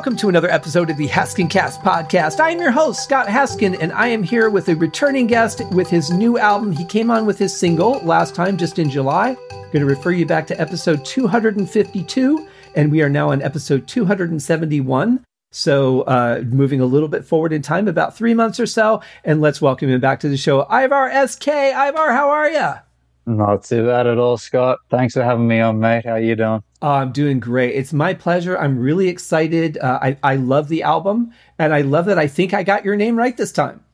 Welcome to another episode of the Haskincast podcast. I am your host, Scott Haskin, and I am here with a returning guest with his new album. He came on with his single last time, just in July. I'm going to refer you back to episode 252, and we are now on episode 271. So, uh, moving a little bit forward in time, about three months or so, and let's welcome him back to the show. Ivor SK, Ivor, how are you? Not too bad at all, Scott. Thanks for having me on, mate. How you doing? Oh, I'm doing great. It's my pleasure. I'm really excited. Uh, I, I love the album, and I love that I think I got your name right this time.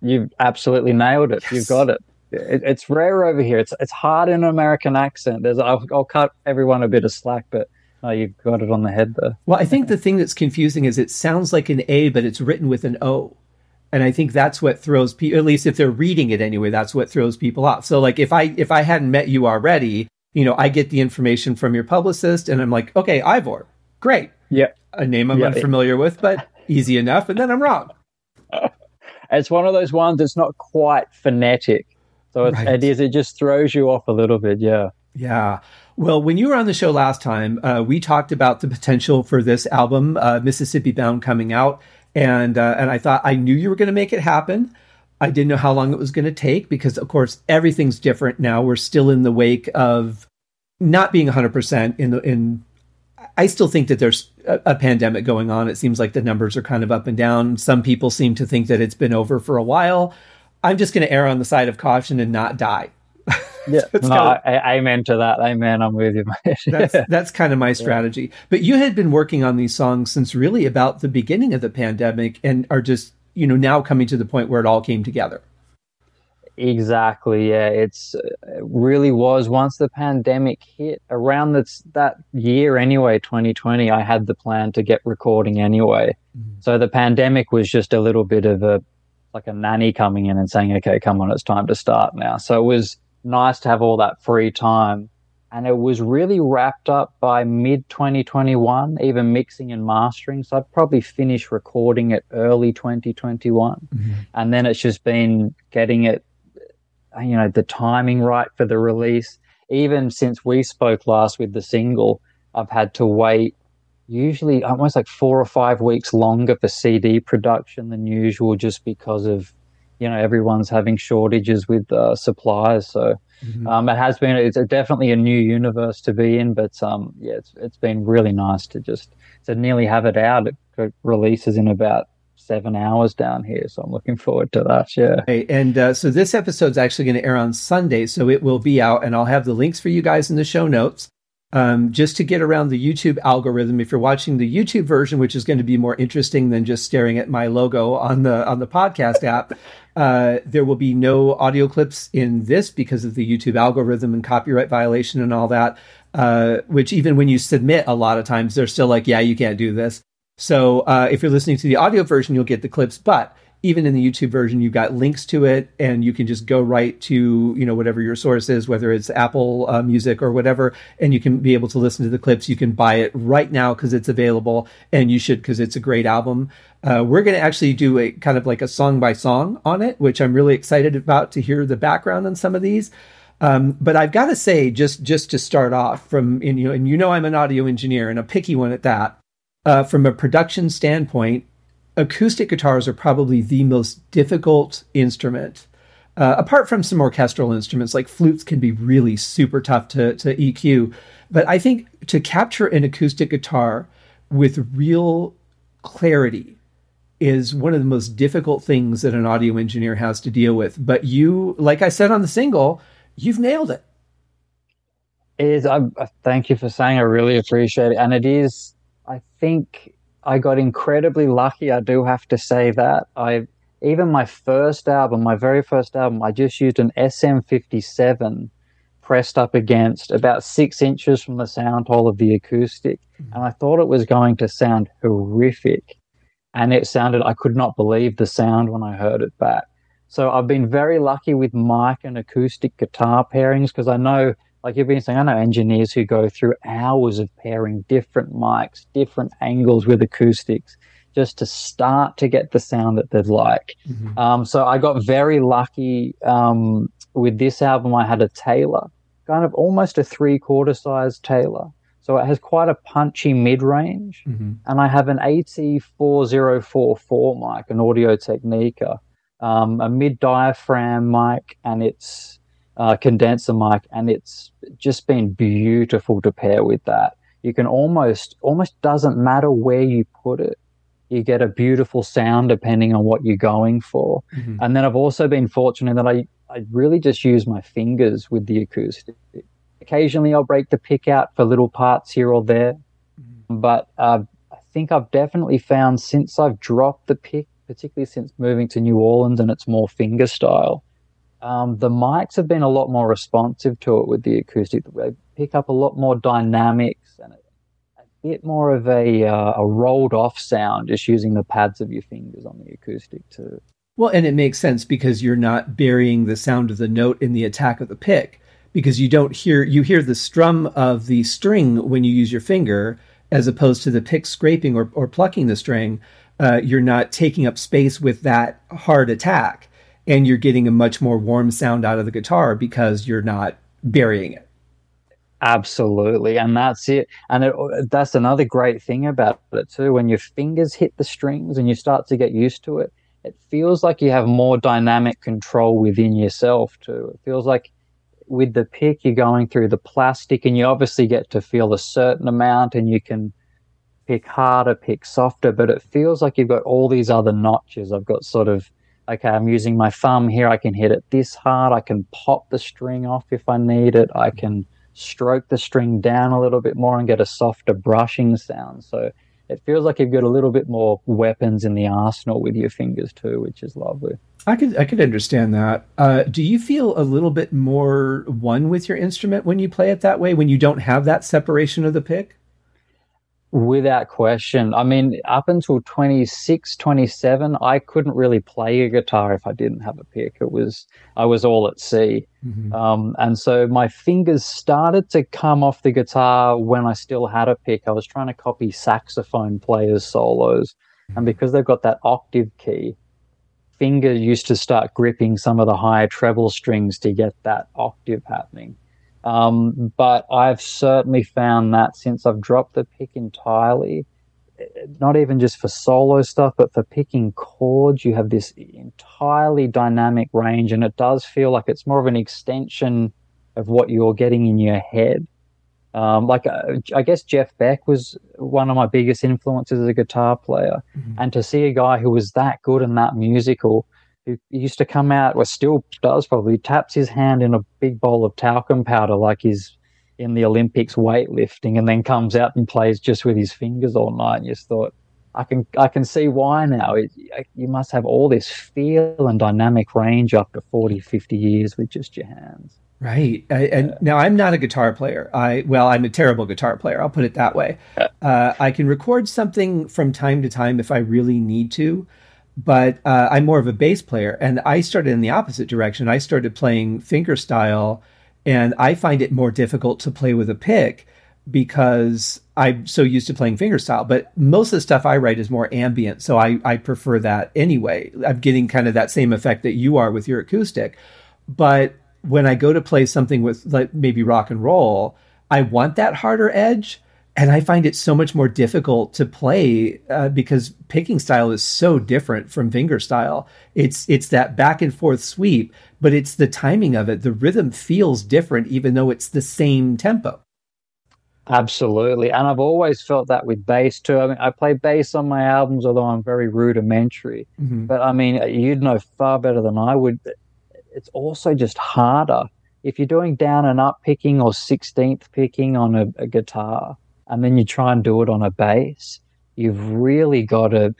You've absolutely nailed it. Yes. You've got it. it. It's rare over here. It's it's hard in an American accent. There's I'll, I'll cut everyone a bit of slack, but no, you've got it on the head there. Well, I think the thing that's confusing is it sounds like an A, but it's written with an O and I think that's what throws people. At least if they're reading it anyway, that's what throws people off. So like if I if I hadn't met you already, you know, I get the information from your publicist, and I'm like, okay, Ivor, great, yeah, a name I'm yeah. unfamiliar with, but easy enough, and then I'm wrong. it's one of those ones that's not quite phonetic, so right. it is. It just throws you off a little bit. Yeah. Yeah. Well, when you were on the show last time, uh, we talked about the potential for this album, uh, Mississippi Bound, coming out and uh, and I thought I knew you were going to make it happen. I didn't know how long it was going to take because, of course, everything's different now. We're still in the wake of not being 100% in the in. I still think that there's a, a, pandemic going on. It seems like the numbers are kind of up and down. Some people seem to think that it's been over for a while. I'm just going to err on the side of caution and not die. Yeah, no, kind of, I, amen to that. Amen. I'm with you. that's that's kind of my strategy. Yeah. But you had been working on these songs since really about the beginning of the pandemic, and are just you know now coming to the point where it all came together. Exactly. Yeah, it's it really was once the pandemic hit around that that year anyway, 2020. I had the plan to get recording anyway. Mm-hmm. So the pandemic was just a little bit of a like a nanny coming in and saying, "Okay, come on, it's time to start now." So it was nice to have all that free time. And it was really wrapped up by mid 2021, even mixing and mastering. So I'd probably finish recording it early 2021. Mm-hmm. And then it's just been getting it, you know, the timing right for the release. Even since we spoke last with the single, I've had to wait usually almost like four or five weeks longer for CD production than usual just because of you know everyone's having shortages with uh, supplies. So mm-hmm. um, it has been it's definitely a new universe to be in. But um, yeah, it's it's been really nice to just to nearly have it out. It releases in about seven hours down here. So I'm looking forward to that. Yeah. Okay. And uh, so this episode's actually going to air on Sunday. So it will be out, and I'll have the links for you guys in the show notes um, just to get around the YouTube algorithm. If you're watching the YouTube version, which is going to be more interesting than just staring at my logo on the on the podcast app, uh, there will be no audio clips in this because of the YouTube algorithm and copyright violation and all that. Uh, which even when you submit, a lot of times they're still like, "Yeah, you can't do this." So uh, if you're listening to the audio version, you'll get the clips, but even in the YouTube version, you've got links to it, and you can just go right to you know whatever your source is, whether it's Apple uh, Music or whatever, and you can be able to listen to the clips. You can buy it right now because it's available, and you should because it's a great album. Uh, we're going to actually do a kind of like a song by song on it, which I'm really excited about to hear the background on some of these. Um, but I've got to say, just just to start off from, and, you know, and you know I'm an audio engineer and a picky one at that. Uh, from a production standpoint, acoustic guitars are probably the most difficult instrument. Uh, apart from some orchestral instruments like flutes can be really super tough to, to EQ. But I think to capture an acoustic guitar with real clarity is one of the most difficult things that an audio engineer has to deal with. But you, like I said on the single, you've nailed it. It is. I, thank you for saying. I really appreciate it. And it is. I think I got incredibly lucky. I do have to say that. I even my first album, my very first album, I just used an SM57 pressed up against about six inches from the sound hole of the acoustic, mm-hmm. and I thought it was going to sound horrific, and it sounded. I could not believe the sound when I heard it back. So I've been very lucky with mic and acoustic guitar pairings because I know like you've been saying, I know engineers who go through hours of pairing different mics, different angles with acoustics, just to start to get the sound that they'd like. Mm-hmm. Um, so I got very lucky um, with this album. I had a Taylor, kind of almost a three quarter size Taylor, So it has quite a punchy mid range. Mm-hmm. And I have an AT4044 mic, an Audio Technica, um, a mid diaphragm mic, and it's a condenser mic, and it's just been beautiful to pair with that. You can almost, almost doesn't matter where you put it. You get a beautiful sound depending on what you're going for. Mm-hmm. And then I've also been fortunate that I, I really just use my fingers with the acoustic Occasionally, I'll break the pick out for little parts here or there. Mm-hmm. But uh, I think I've definitely found since I've dropped the pick, particularly since moving to New Orleans and it's more finger style, um, the mics have been a lot more responsive to it with the acoustic. They pick up a lot more dynamics and a, a bit more of a, uh, a rolled off sound just using the pads of your fingers on the acoustic too. Well, and it makes sense because you're not burying the sound of the note in the attack of the pick because you don't hear you hear the strum of the string when you use your finger as opposed to the pick scraping or, or plucking the string uh, you're not taking up space with that hard attack and you're getting a much more warm sound out of the guitar because you're not burying it. Absolutely. And that's it. And it, that's another great thing about it too. When your fingers hit the strings and you start to get used to it it feels like you have more dynamic control within yourself too. It feels like with the pick, you're going through the plastic and you obviously get to feel a certain amount and you can pick harder, pick softer, but it feels like you've got all these other notches. I've got sort of, okay, I'm using my thumb here. I can hit it this hard. I can pop the string off if I need it. I can stroke the string down a little bit more and get a softer brushing sound. So it feels like you've got a little bit more weapons in the arsenal with your fingers too, which is lovely. I could I could understand that. Uh, do you feel a little bit more one with your instrument when you play it that way? When you don't have that separation of the pick? Without question. I mean, up until 26, 27, I couldn't really play a guitar if I didn't have a pick. It was, I was all at sea. Mm-hmm. Um, and so my fingers started to come off the guitar when I still had a pick. I was trying to copy saxophone players' solos. Mm-hmm. And because they've got that octave key, fingers used to start gripping some of the higher treble strings to get that octave happening. Um, but I've certainly found that since I've dropped the pick entirely, not even just for solo stuff, but for picking chords, you have this entirely dynamic range, and it does feel like it's more of an extension of what you're getting in your head. Um, like uh, I guess Jeff Beck was one of my biggest influences as a guitar player, mm-hmm. and to see a guy who was that good and that musical who used to come out, or still does probably, taps his hand in a big bowl of talcum powder like he's in the Olympics weightlifting, and then comes out and plays just with his fingers all night. And you just thought, I can I can see why now. It, you must have all this feel and dynamic range after 40, 50 years with just your hands. Right. I, and now I'm not a guitar player. I well, I'm a terrible guitar player. I'll put it that way. Uh, I can record something from time to time if I really need to, but uh, I'm more of a bass player, and I started in the opposite direction. I started playing fingerstyle, and I find it more difficult to play with a pick because I'm so used to playing fingerstyle. But most of the stuff I write is more ambient, so I, I prefer that anyway. I'm getting kind of that same effect that you are with your acoustic. But when I go to play something with like maybe rock and roll, I want that harder edge and I find it so much more difficult to play uh, because picking style is so different from finger style. It's it's that back and forth sweep, but it's the timing of it. The rhythm feels different, even though it's the same tempo. Absolutely, and I've always felt that with bass too. I mean, I play bass on my albums, although I'm very rudimentary. Mm-hmm. But I mean, you'd know far better than I would. It's also just harder if you're doing down and up picking or sixteenth picking on a, a guitar and then you try and do it on a bass, you've really got to.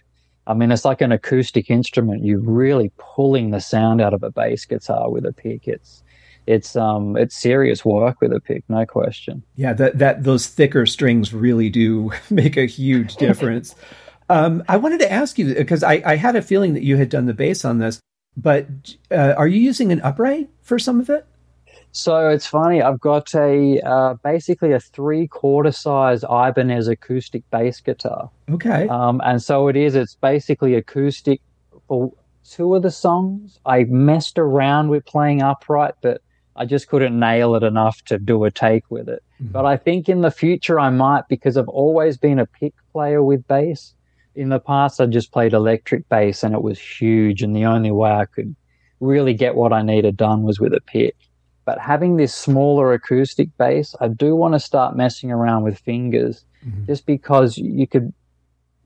I mean, it's like an acoustic instrument. You're really pulling the sound out of a bass guitar with a pick. It's it's um it's serious work with a pick, no question. Yeah, that that those thicker strings really do make a huge difference. um, I wanted to ask you because I, I had a feeling that you had done the bass on this, but uh, are you using an upright for some of it? So it's funny. I've got a uh, basically a three quarter size Ibanez acoustic bass guitar. Okay. Um, and so it is. It's basically acoustic for two of the songs. I messed around with playing upright, but I just couldn't nail it enough to do a take with it. Mm-hmm. But I think in the future I might because I've always been a pick player with bass. In the past, I just played electric bass and it was huge. And the only way I could really get what I needed done was with a pick. But having this smaller acoustic bass, I do want to start messing around with fingers mm-hmm. just because you could,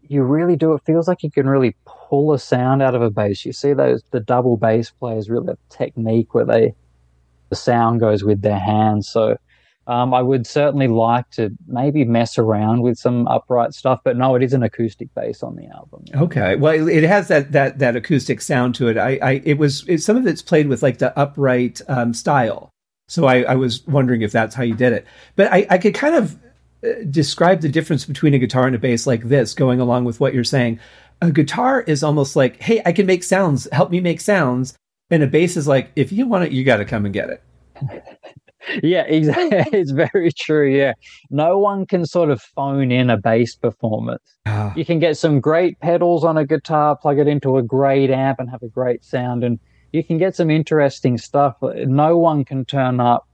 you really do. It feels like you can really pull a sound out of a bass. You see those, the double bass players really have technique where they, the sound goes with their hands. So um, I would certainly like to maybe mess around with some upright stuff, but no, it is an acoustic bass on the album. Okay, well, it has that that that acoustic sound to it. I, I it was it, some of it's played with like the upright um, style, so I, I, was wondering if that's how you did it. But I, I could kind of uh, describe the difference between a guitar and a bass like this, going along with what you're saying. A guitar is almost like, hey, I can make sounds, help me make sounds, and a bass is like, if you want it, you got to come and get it. yeah, exactly. it's very true. Yeah. No one can sort of phone in a bass performance. Ah. You can get some great pedals on a guitar, plug it into a great amp, and have a great sound. And you can get some interesting stuff. No one can turn up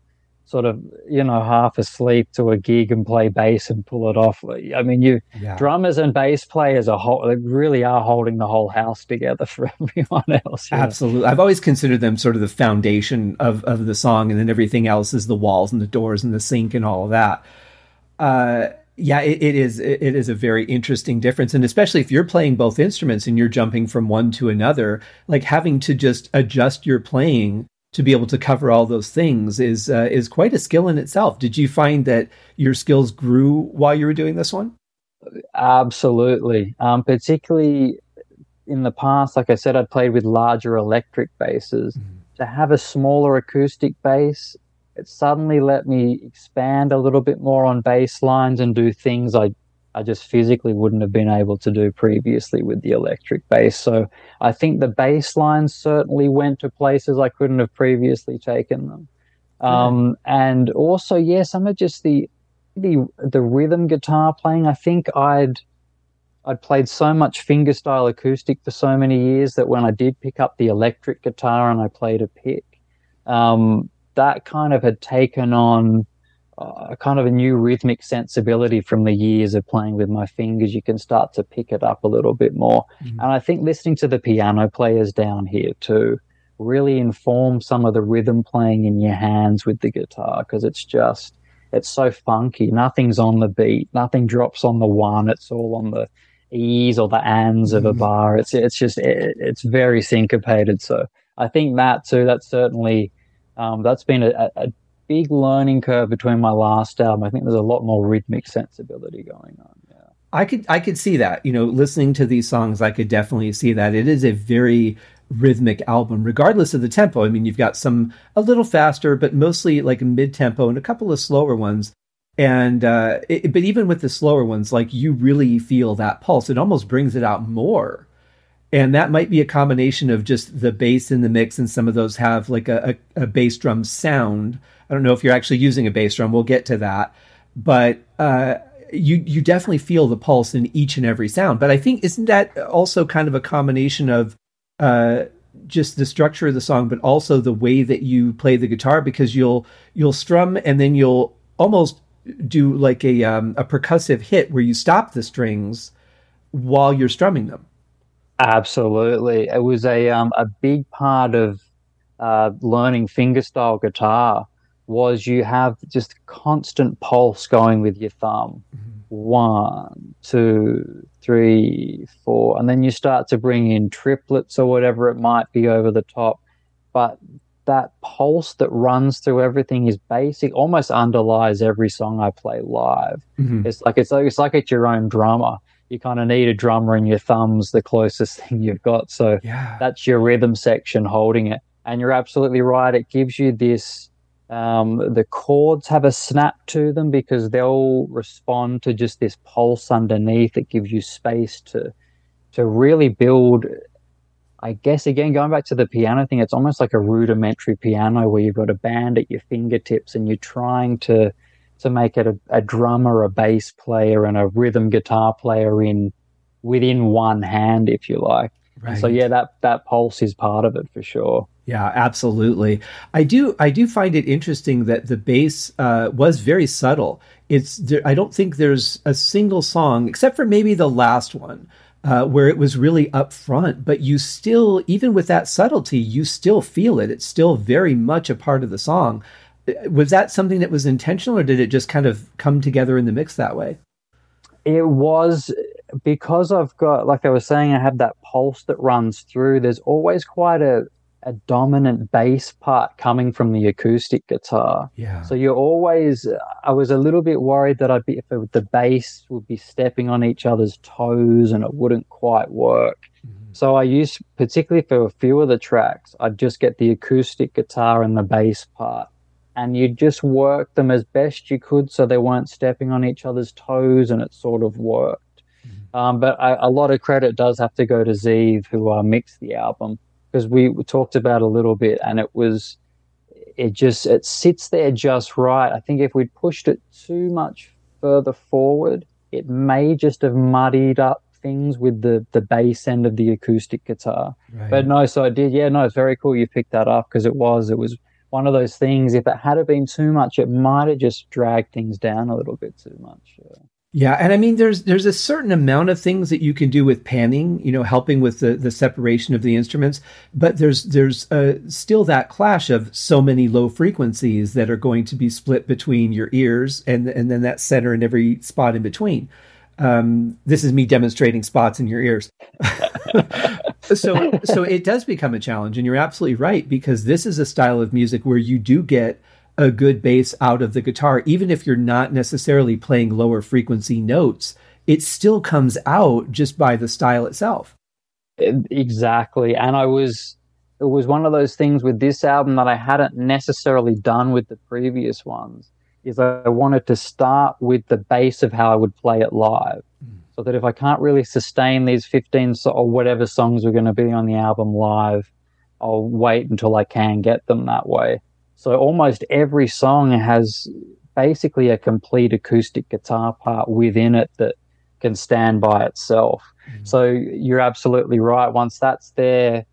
sort of you know half asleep to a gig and play bass and pull it off. I mean, you yeah. drummers and bass players are whole, they really are holding the whole house together for everyone else. Absolutely, I've always considered them sort of the foundation of of the song, and then everything else is the walls and the doors and the sink and all of that. Uh, yeah, it, it is. It is a very interesting difference, and especially if you're playing both instruments and you're jumping from one to another, like having to just adjust your playing to be able to cover all those things is uh, is quite a skill in itself. Did you find that your skills grew while you were doing this one? Absolutely, um, particularly in the past. Like I said, I'd played with larger electric basses. Mm-hmm. To have a smaller acoustic bass, it suddenly let me expand a little bit more on bass lines and do things I I just physically wouldn't have been able to do previously with the electric bass. So I think the bass lines certainly went to places I couldn't have previously taken them. Um, and also, yeah, some of just the the the rhythm guitar playing. I think I'd I'd played so much fingerstyle acoustic for so many years that when I did pick up the electric guitar and I played a pick, um, that kind of had taken on a kind of a new rhythmic sensibility from the years of playing with my fingers. You can start to pick it up a little bit more. Mm-hmm. And I think listening to the piano players down here too really inform some of the rhythm playing in your hands with the guitar because it's just, it's so funky. Nothing's on the beat. Nothing drops on the one. It's all on the E's or the ands of a mm-hmm. bar. It's, it's just, it, it's very syncopated. So I think that too, that's certainly, um, that's been a, a, big learning curve between my last album. I think there's a lot more rhythmic sensibility going on. Yeah. I could I could see that. You know, listening to these songs, I could definitely see that. It is a very rhythmic album, regardless of the tempo. I mean, you've got some a little faster, but mostly like mid tempo and a couple of slower ones. And uh, it, but even with the slower ones, like you really feel that pulse. It almost brings it out more and that might be a combination of just the bass in the mix and some of those have like a, a, a, bass drum sound. I don't know if you're actually using a bass drum we'll get to that. But uh, you you definitely feel the pulse in each and every sound. But i think isn't that also kind of a combination of uh, just the structure of the song but also the way that you play the guitar? Because you'll you'll strum and then you'll almost do like a um, a percussive hit where you stop the strings while you're strumming them Absolutely, it was a um, a big part of uh, learning fingerstyle guitar was you have just constant pulse going with your thumb. Mm-hmm. One, two, three, four, and then you start to bring in triplets or whatever it might be over the top. But that pulse that runs through everything is basic, almost underlies every song I play live. Mm-hmm. It's like it's like it's like it's your own drummer you kind of need a drummer and your thumb's the closest thing you've got. So yeah. that's your rhythm section holding it. And you're absolutely right. It gives you this. Um, the chords have a snap to them because they'll respond to just this pulse underneath. It gives you space to to really build. I guess again, going back to the piano thing, it's almost like a rudimentary piano where you've got a band at your fingertips and you're trying to to make it a, a drummer, a bass player, and a rhythm guitar player in within one hand, if you like. Right. So yeah, that that pulse is part of it for sure. Yeah, absolutely. I do. I do find it interesting that the bass uh, was very subtle. It's. There, I don't think there's a single song, except for maybe the last one, uh, where it was really up front. But you still, even with that subtlety, you still feel it. It's still very much a part of the song. Was that something that was intentional, or did it just kind of come together in the mix that way? It was because I've got, like I was saying, I have that pulse that runs through. There's always quite a a dominant bass part coming from the acoustic guitar. Yeah. So you're always, I was a little bit worried that I'd be, if it, the bass would be stepping on each other's toes and it wouldn't quite work. Mm-hmm. So I used, particularly for a few of the tracks, I'd just get the acoustic guitar and the bass part. And you just work them as best you could so they weren't stepping on each other's toes and it sort of worked. Mm-hmm. Um, but I, a lot of credit does have to go to Zeev, who uh, mixed the album because we talked about a little bit and it was it just it sits there just right i think if we'd pushed it too much further forward it may just have muddied up things with the the bass end of the acoustic guitar right. but no so i did yeah no it's very cool you picked that up because it was it was one of those things if it had been too much it might have just dragged things down a little bit too much yeah. Yeah, and I mean, there's there's a certain amount of things that you can do with panning, you know, helping with the, the separation of the instruments. But there's there's uh, still that clash of so many low frequencies that are going to be split between your ears, and and then that center and every spot in between. Um, this is me demonstrating spots in your ears. so so it does become a challenge, and you're absolutely right because this is a style of music where you do get a good bass out of the guitar, even if you're not necessarily playing lower frequency notes, it still comes out just by the style itself. Exactly. And I was, it was one of those things with this album that I hadn't necessarily done with the previous ones. Is I wanted to start with the base of how I would play it live. Mm. So that if I can't really sustain these 15 so- or whatever songs are going to be on the album live, I'll wait until I can get them that way. So almost every song has basically a complete acoustic guitar part within it that can stand by itself. Mm-hmm. So you're absolutely right. Once that's there,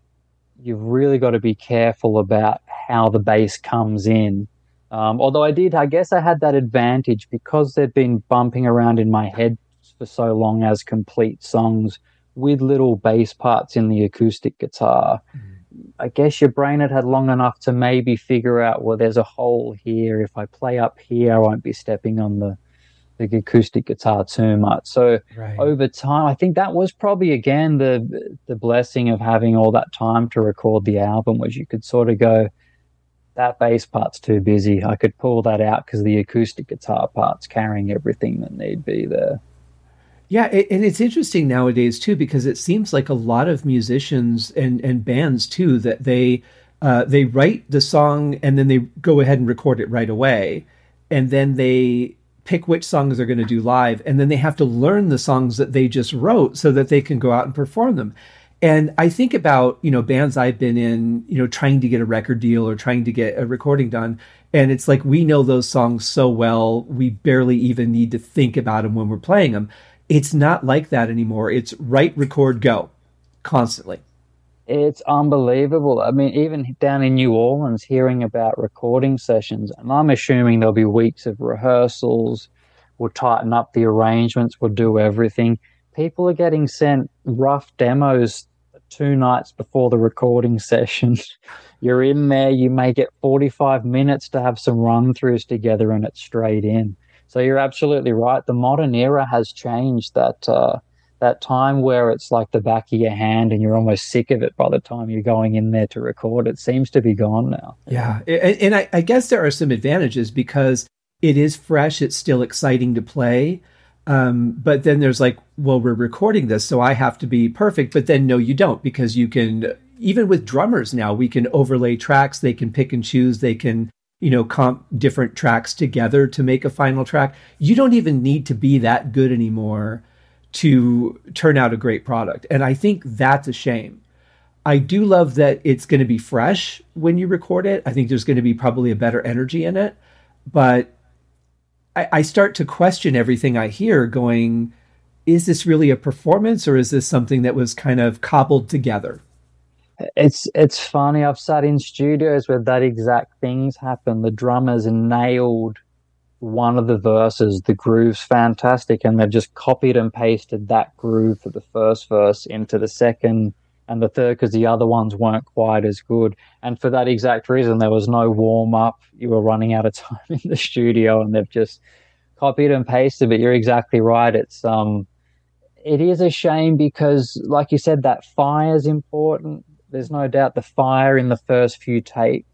you've really got to be careful about how the bass comes in. Um, although I did, I guess I had that advantage because they'd been bumping around in my head for so long as complete songs with little bass parts in the acoustic guitar. Mm-hmm I guess your brain had had long enough to maybe figure out, well, there's a hole here. If I play up here, I won't be stepping on the, the acoustic guitar too much. So right. over time, I think that was probably again the the blessing of having all that time to record the album, was you could sort of go, that bass part's too busy. I could pull that out because the acoustic guitar part's carrying everything that need be there. Yeah, and it's interesting nowadays too because it seems like a lot of musicians and and bands too that they uh, they write the song and then they go ahead and record it right away, and then they pick which songs they're going to do live, and then they have to learn the songs that they just wrote so that they can go out and perform them. And I think about you know bands I've been in, you know, trying to get a record deal or trying to get a recording done, and it's like we know those songs so well, we barely even need to think about them when we're playing them it's not like that anymore. It's write, record, go constantly. It's unbelievable. I mean, even down in New Orleans, hearing about recording sessions, and I'm assuming there'll be weeks of rehearsals. We'll tighten up the arrangements. We'll do everything. People are getting sent rough demos two nights before the recording session. You're in there, you may get 45 minutes to have some run throughs together, and it's straight in. So you're absolutely right. The modern era has changed that uh, that time where it's like the back of your hand and you're almost sick of it by the time you're going in there to record. It seems to be gone now. Yeah, and, and I, I guess there are some advantages because it is fresh. It's still exciting to play. Um, but then there's like, well, we're recording this, so I have to be perfect. But then no, you don't because you can even with drummers now we can overlay tracks. They can pick and choose. They can you know, comp different tracks together to make a final track. You don't even need to be that good anymore to turn out a great product. And I think that's a shame. I do love that it's going to be fresh when you record it. I think there's going to be probably a better energy in it. But I, I start to question everything I hear going, is this really a performance or is this something that was kind of cobbled together? It's it's funny. I've sat in studios where that exact things happen. The drummers nailed one of the verses. The groove's fantastic, and they've just copied and pasted that groove for the first verse into the second and the third because the other ones weren't quite as good. And for that exact reason, there was no warm up. You were running out of time in the studio, and they've just copied and pasted. But you're exactly right. It's um, it is a shame because, like you said, that fire is important. There's no doubt the fire in the first few takes.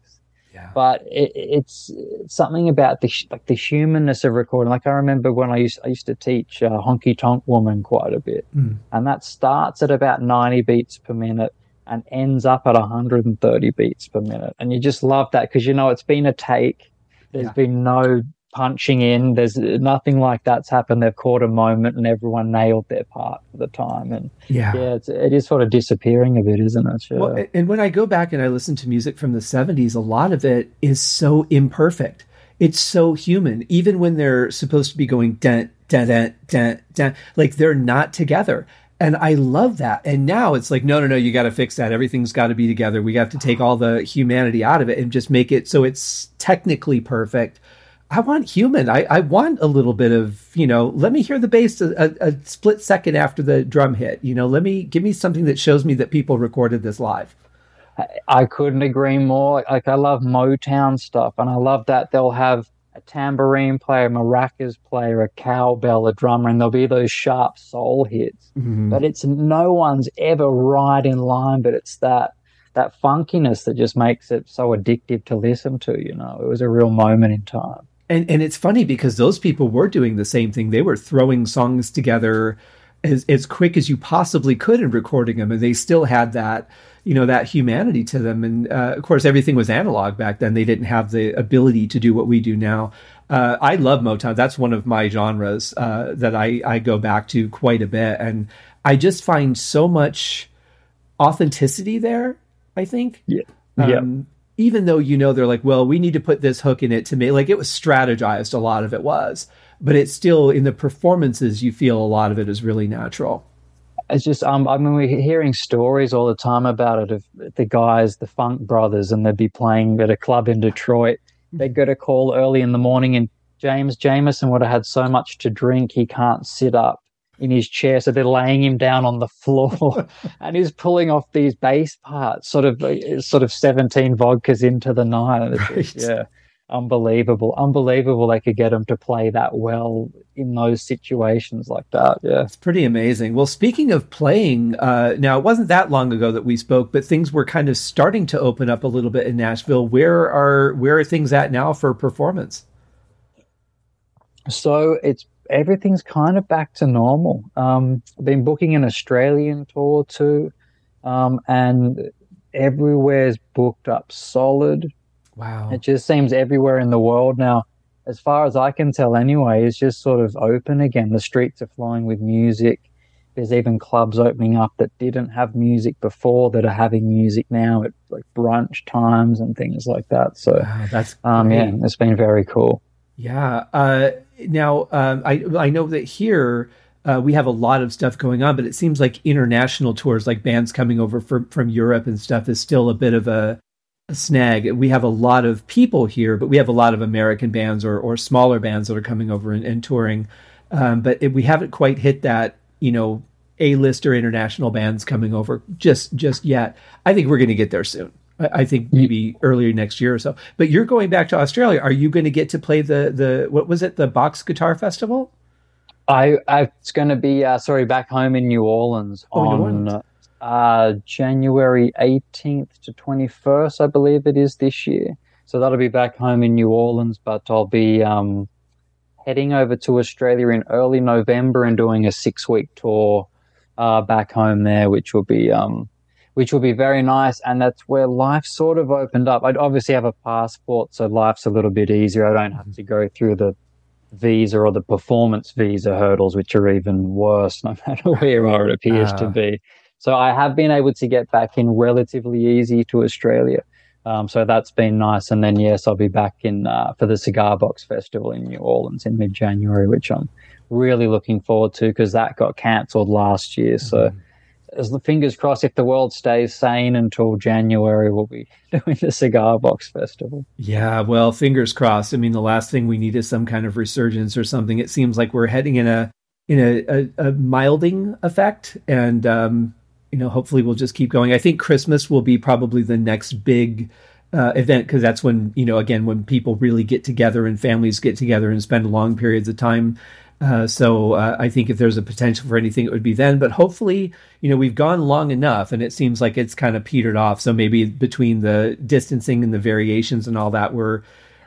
Yeah. But it, it's something about the like the humanness of recording. Like I remember when I used I used to teach uh, Honky Tonk Woman quite a bit, mm. and that starts at about 90 beats per minute and ends up at 130 beats per minute, and you just love that because you know it's been a take. There's yeah. been no punching in. There's nothing like that's happened. They've caught a moment and everyone nailed their part for the time. And yeah, yeah it's, it is sort of disappearing a bit, isn't it? Sure. Well, and when I go back and I listen to music from the 70s, a lot of it is so imperfect. It's so human, even when they're supposed to be going dent, dent, dent, dent, dent, like they're not together. And I love that. And now it's like, no, no, no, you got to fix that. Everything's got to be together. We have to take all the humanity out of it and just make it so it's technically perfect I want human. I, I want a little bit of, you know, let me hear the bass a, a, split second after the drum hit. You know, let me give me something that shows me that people recorded this live. I couldn't agree more. Like, I love Motown stuff, and I love that they'll have a tambourine player, a maracas player, a cowbell, a drummer, and there'll be those sharp soul hits. Mm-hmm. But it's no one's ever right in line, but it's that that funkiness that just makes it so addictive to listen to. You know, it was a real moment in time and and it's funny because those people were doing the same thing. They were throwing songs together as as quick as you possibly could and recording them, and they still had that you know that humanity to them. And uh, of course, everything was analog back then. They didn't have the ability to do what we do now. Uh, I love Motown. That's one of my genres uh, that I I go back to quite a bit, and I just find so much authenticity there. I think. Yeah. Um, yeah even though you know they're like, well, we need to put this hook in it to make like it was strategized. A lot of it was, but it's still in the performances. You feel a lot of it is really natural. It's just um, I mean, we're hearing stories all the time about it of the guys, the Funk Brothers, and they'd be playing at a club in Detroit. They'd get a call early in the morning, and James Jamerson would have had so much to drink he can't sit up in his chair. So they're laying him down on the floor and he's pulling off these bass parts, sort of, uh, sort of 17 vodkas into the night. Right. yeah. Unbelievable. Unbelievable they could get him to play that well in those situations like that. Yeah. It's pretty amazing. Well, speaking of playing, uh, now it wasn't that long ago that we spoke, but things were kind of starting to open up a little bit in Nashville. Where are, where are things at now for performance? So it's everything's kind of back to normal. Um, I've been booking an Australian tour too, um, and everywhere's booked up solid. Wow. It just seems everywhere in the world now, as far as I can tell anyway, is just sort of open again. The streets are flowing with music. There's even clubs opening up that didn't have music before that are having music now at like brunch times and things like that. So wow, that's um, yeah, it's been very cool. Yeah. Uh, now, um, I I know that here uh, we have a lot of stuff going on, but it seems like international tours, like bands coming over from from Europe and stuff, is still a bit of a, a snag. We have a lot of people here, but we have a lot of American bands or or smaller bands that are coming over and, and touring. Um, but it, we haven't quite hit that, you know, a list or international bands coming over just just yet. I think we're going to get there soon. I think maybe earlier next year or so. But you're going back to Australia. Are you going to get to play the the what was it the Box Guitar Festival? I, I it's going to be uh, sorry back home in New Orleans oh, on New Orleans. Uh, January 18th to 21st, I believe it is this year. So that'll be back home in New Orleans, but I'll be um, heading over to Australia in early November and doing a six week tour uh, back home there, which will be um, which will be very nice. And that's where life sort of opened up. I'd obviously have a passport, so life's a little bit easier. I don't have to go through the visa or the performance visa hurdles, which are even worse, no matter where you are, it appears uh. to ah. be. So I have been able to get back in relatively easy to Australia. Um, so that's been nice. And then, yes, I'll be back in uh, for the Cigar Box Festival in New Orleans in mid January, which I'm really looking forward to because that got cancelled last year. So mm-hmm as the fingers crossed, if the world stays sane until January, we'll be doing the Cigar Box Festival. Yeah, well, fingers crossed. I mean, the last thing we need is some kind of resurgence or something. It seems like we're heading in a in a, a, a milding effect, and um, you know, hopefully, we'll just keep going. I think Christmas will be probably the next big. Uh, event because that's when you know again when people really get together and families get together and spend long periods of time uh, so uh, I think if there's a potential for anything, it would be then. But hopefully, you know, we've gone long enough, and it seems like it's kind of petered off. So maybe between the distancing and the variations and all that, we're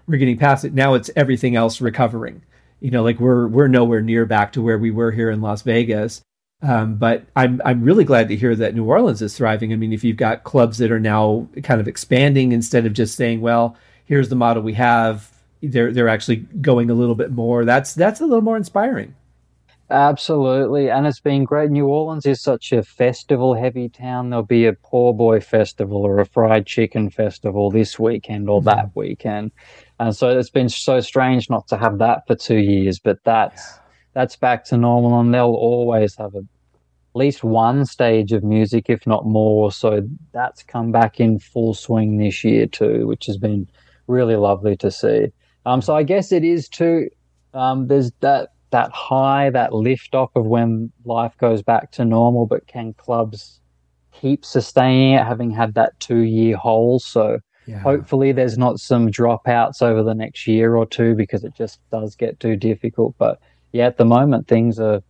we're getting past it. Now it's everything else recovering. You know, like we're we're nowhere near back to where we were here in Las Vegas. Um, but I'm I'm really glad to hear that New Orleans is thriving. I mean, if you've got clubs that are now kind of expanding instead of just saying, "Well, here's the model we have," they're they're actually going a little bit more. That's that's a little more inspiring. Absolutely, and it's been great. New Orleans is such a festival heavy town. There'll be a poor boy festival or a fried chicken festival this weekend or that mm-hmm. weekend, and so it's been so strange not to have that for two years. But that's that's back to normal, and they'll always have a, at least one stage of music, if not more. So that's come back in full swing this year too, which has been really lovely to see. Um, so I guess it is too. Um, there's that that high, that lift off of when life goes back to normal. But can clubs keep sustaining it, having had that two year hole? So yeah. hopefully there's not some dropouts over the next year or two because it just does get too difficult. But yeah, at the moment things are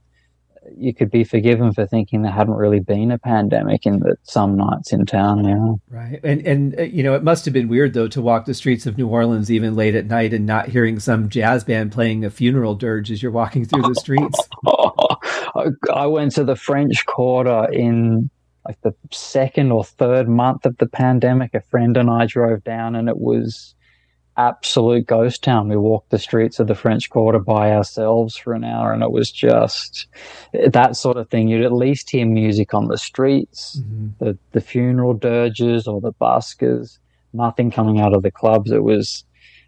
you could be forgiven for thinking there hadn't really been a pandemic in the, some nights in town now. Right, and and uh, you know it must have been weird though to walk the streets of New Orleans even late at night and not hearing some jazz band playing a funeral dirge as you're walking through the streets. I went to the French Quarter in like the second or third month of the pandemic. A friend and I drove down, and it was absolute ghost town. We walked the streets of the French Quarter by ourselves for an hour, and it was just that sort of thing. You'd at least hear music on the streets, mm-hmm. the the funeral dirges or the buskers. Nothing coming out of the clubs. It was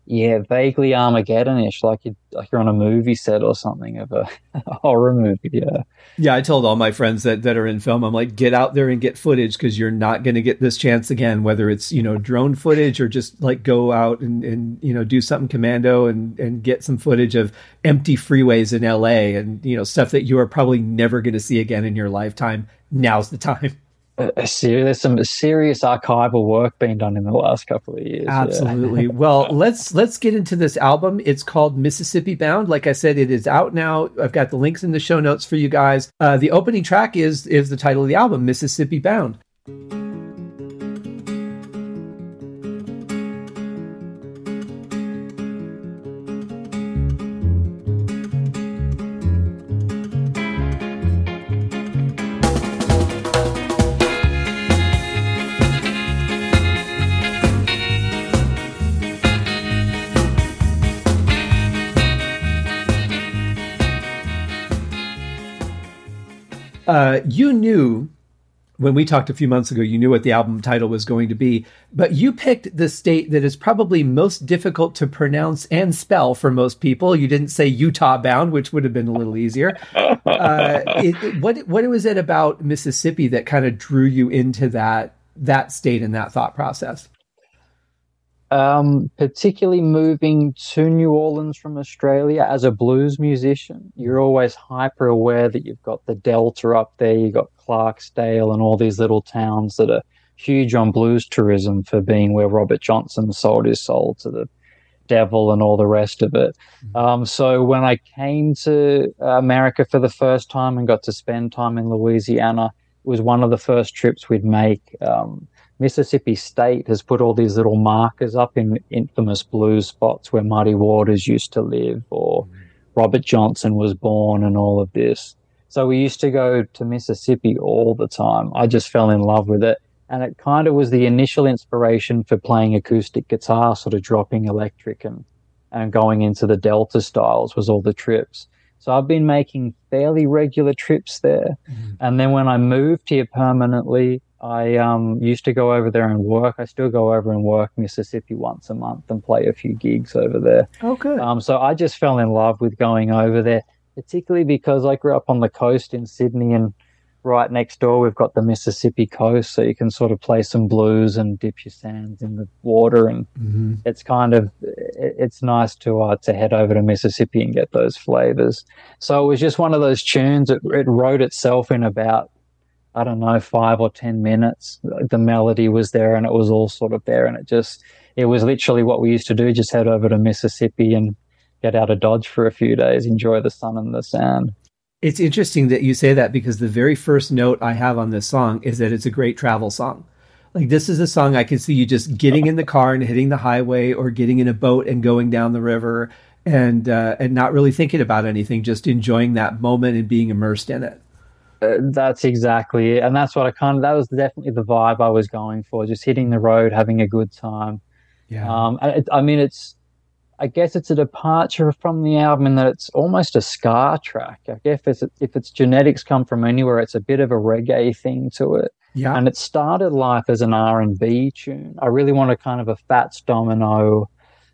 yeah, vaguely Armageddonish, like you like you're on a movie set or something of a, a, horror movie. Yeah, yeah. I told all my friends that that are in film, I'm like, get out there and get footage because you're not going to get this chance again. Whether it's you know drone footage or just like go out and and you know do something commando and and get some footage of empty freeways in L.A. and you know stuff that you are probably never going to see again in your lifetime. Now's the time. A, serious, there's some serious archival work being done in the last couple of years. Absolutely. Yeah. well, let's let's get into this album. It's called Mississippi Bound. Like I said, it is out now. I've got the links in the show notes for you guys. Uh, the opening track is is the title of the album, Mississippi Bound. You knew when we talked a few months ago, you knew what the album title was going to be, but you picked the state that is probably most difficult to pronounce and spell for most people. You didn't say Utah bound, which would have been a little easier. Uh, it, what what was it about Mississippi that kind of drew you into that that state and that thought process? Um, particularly moving to New Orleans from Australia as a blues musician, you're always hyper aware that you've got the Delta up there, you've got Clarksdale and all these little towns that are huge on blues tourism for being where Robert Johnson sold his soul to the devil and all the rest of it. Mm-hmm. Um, so when I came to America for the first time and got to spend time in Louisiana, it was one of the first trips we'd make. Um, Mississippi State has put all these little markers up in infamous blue spots where Muddy Waters used to live or mm. Robert Johnson was born and all of this. So we used to go to Mississippi all the time. I just fell in love with it. And it kind of was the initial inspiration for playing acoustic guitar, sort of dropping electric and, and going into the Delta styles was all the trips. So I've been making fairly regular trips there. Mm-hmm. And then when I moved here permanently, I um, used to go over there and work. I still go over and work Mississippi once a month and play a few gigs over there. Oh, good. Um, so I just fell in love with going over there, particularly because I grew up on the coast in Sydney and right next door we've got the Mississippi coast, so you can sort of play some blues and dip your sands in the water, and mm-hmm. it's kind of it's nice to uh, to head over to Mississippi and get those flavors. So it was just one of those tunes. It, it wrote itself in about I don't know five or ten minutes. The melody was there, and it was all sort of there, and it just it was literally what we used to do: just head over to Mississippi and get out of Dodge for a few days, enjoy the sun and the sand. It's interesting that you say that because the very first note I have on this song is that it's a great travel song. Like this is a song I can see you just getting in the car and hitting the highway or getting in a boat and going down the river and uh, and not really thinking about anything, just enjoying that moment and being immersed in it. Uh, that's exactly it, and that's what I kind of that was definitely the vibe I was going for, just hitting the road, having a good time. Yeah. Um, I, I mean, it's I guess it's a departure from the album in that it's almost a ska track. I guess if it's, if its genetics come from anywhere, it's a bit of a reggae thing to it. Yeah. And it started life as an R and B tune. I really want wanted kind of a Fats Domino,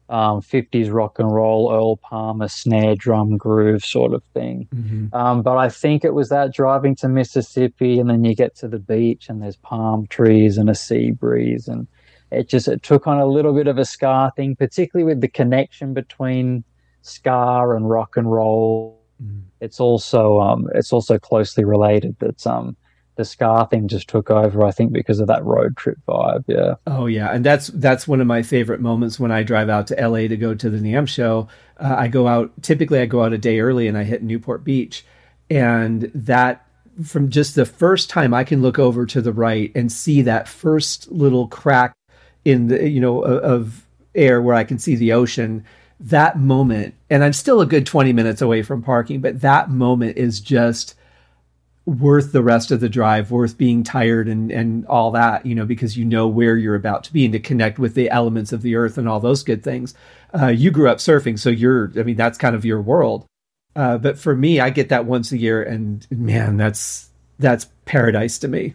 um, 50s rock and roll, Earl Palmer snare drum groove sort of thing. Mm-hmm. Um, but I think it was that driving to Mississippi, and then you get to the beach, and there's palm trees and a sea breeze, and it just it took on a little bit of a ska thing, particularly with the connection between ska and rock and roll. Mm. It's also um, it's also closely related. That um, the ska thing just took over. I think because of that road trip vibe. Yeah. Oh yeah, and that's that's one of my favorite moments when I drive out to LA to go to the NAMM show. Uh, I go out typically I go out a day early and I hit Newport Beach, and that from just the first time I can look over to the right and see that first little crack in the you know of air where I can see the ocean that moment and I'm still a good 20 minutes away from parking but that moment is just worth the rest of the drive worth being tired and and all that you know because you know where you're about to be and to connect with the elements of the earth and all those good things uh, you grew up surfing so you're I mean that's kind of your world uh, but for me I get that once a year and man that's that's paradise to me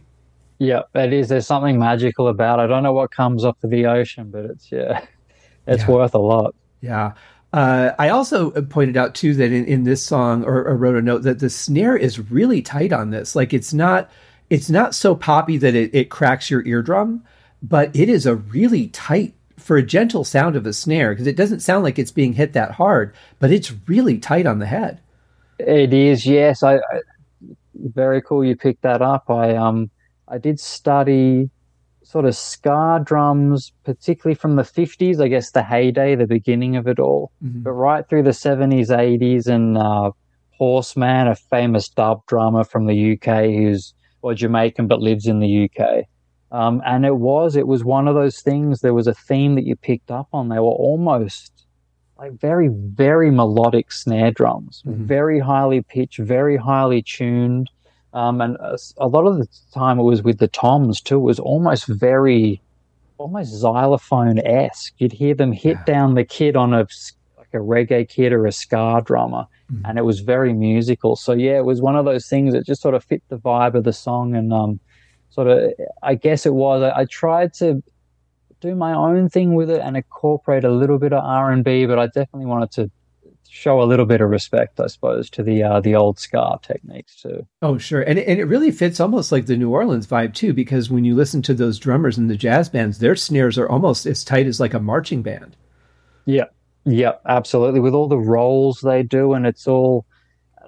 yeah, it is. There's something magical about it. I don't know what comes off of the ocean, but it's yeah, it's yeah. worth a lot. Yeah. Uh, I also pointed out too that in, in this song, or, or, wrote a note that the snare is really tight on this. Like it's not, it's not so poppy that it, it cracks your eardrum, but it is a really tight for a gentle sound of a snare because it doesn't sound like it's being hit that hard, but it's really tight on the head. It is, yes. I, I very cool. You picked that up. I um I did study sort of ska drums, particularly from the 50s, I guess the heyday, the beginning of it all, mm-hmm. but right through the 70s, 80s, and uh, Horseman, a famous dub drummer from the UK who's well, Jamaican but lives in the UK. Um, and it was, it was one of those things. There was a theme that you picked up on. They were almost like very, very melodic snare drums, mm-hmm. very highly pitched, very highly tuned. Um, and a, a, lot of the time it was with the toms too. It was almost very, almost xylophone esque. You'd hear them hit yeah. down the kit on a like a reggae kit or a ska drummer, mm. and it was very musical. So yeah, it was one of those things that just sort of fit the vibe of the song, and um, sort of I guess it was. I, I tried to do my own thing with it and incorporate a little bit of R and B, but I definitely wanted to show a little bit of respect, I suppose, to the uh, the old ska techniques too. Oh, sure, and and it really fits almost like the New Orleans vibe too, because when you listen to those drummers in the jazz bands, their snares are almost as tight as like a marching band. Yeah, yeah, absolutely. With all the rolls they do, and it's all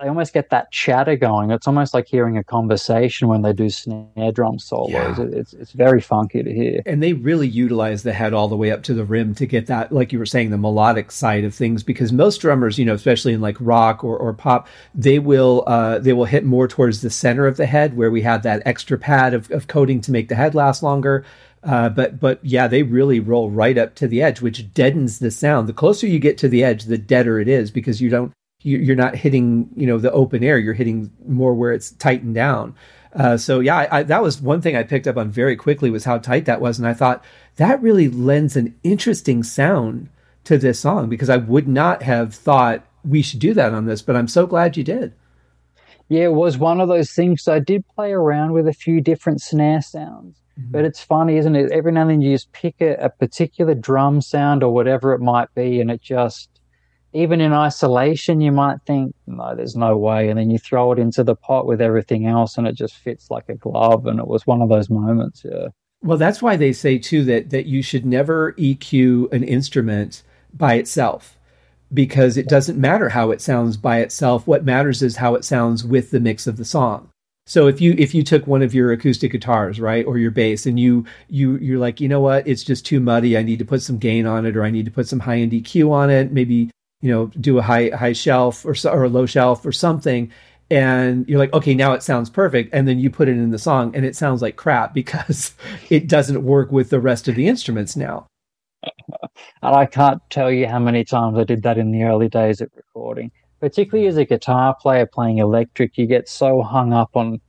they almost get that chatter going. It's almost like hearing a conversation when they do snare drum solos. Yeah. It's it's very funky to hear. And they really utilize the head all the way up to the rim to get that, like you were saying, the melodic side of things. Because most drummers, you know, especially in like rock or, or pop, they will uh, they will hit more towards the center of the head where we have that extra pad of, of coating to make the head last longer. Uh, but but yeah, they really roll right up to the edge, which deadens the sound. The closer you get to the edge, the deader it is because you don't you're not hitting you know the open air you're hitting more where it's tightened down. Uh, so yeah I, I, that was one thing i picked up on very quickly was how tight that was. And i thought that really lends an interesting sound to this song because i would not have thought we should do that on this but i'm so glad you did. Yeah it was one of those things. I did play around with a few different snare sounds mm-hmm. but it's funny isn't it? Every now and then you just pick a, a particular drum sound or whatever it might be and it just even in isolation, you might think, no, there's no way. And then you throw it into the pot with everything else and it just fits like a glove. And it was one of those moments. Yeah. Well, that's why they say too that, that you should never EQ an instrument by itself because it doesn't matter how it sounds by itself. What matters is how it sounds with the mix of the song. So if you if you took one of your acoustic guitars, right, or your bass, and you you you're like, you know what, it's just too muddy. I need to put some gain on it, or I need to put some high end EQ on it. Maybe you know do a high high shelf or or a low shelf or something. And you're like, okay, now it sounds perfect. And then you put it in the song, and it sounds like crap because it doesn't work with the rest of the instruments now. And I can't tell you how many times I did that in the early days of recording particularly as a guitar player playing electric, you get so hung up on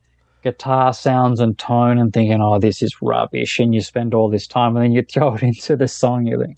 guitar sounds and tone and thinking, oh, this is rubbish. And you spend all this time and then you throw it into the song, you think,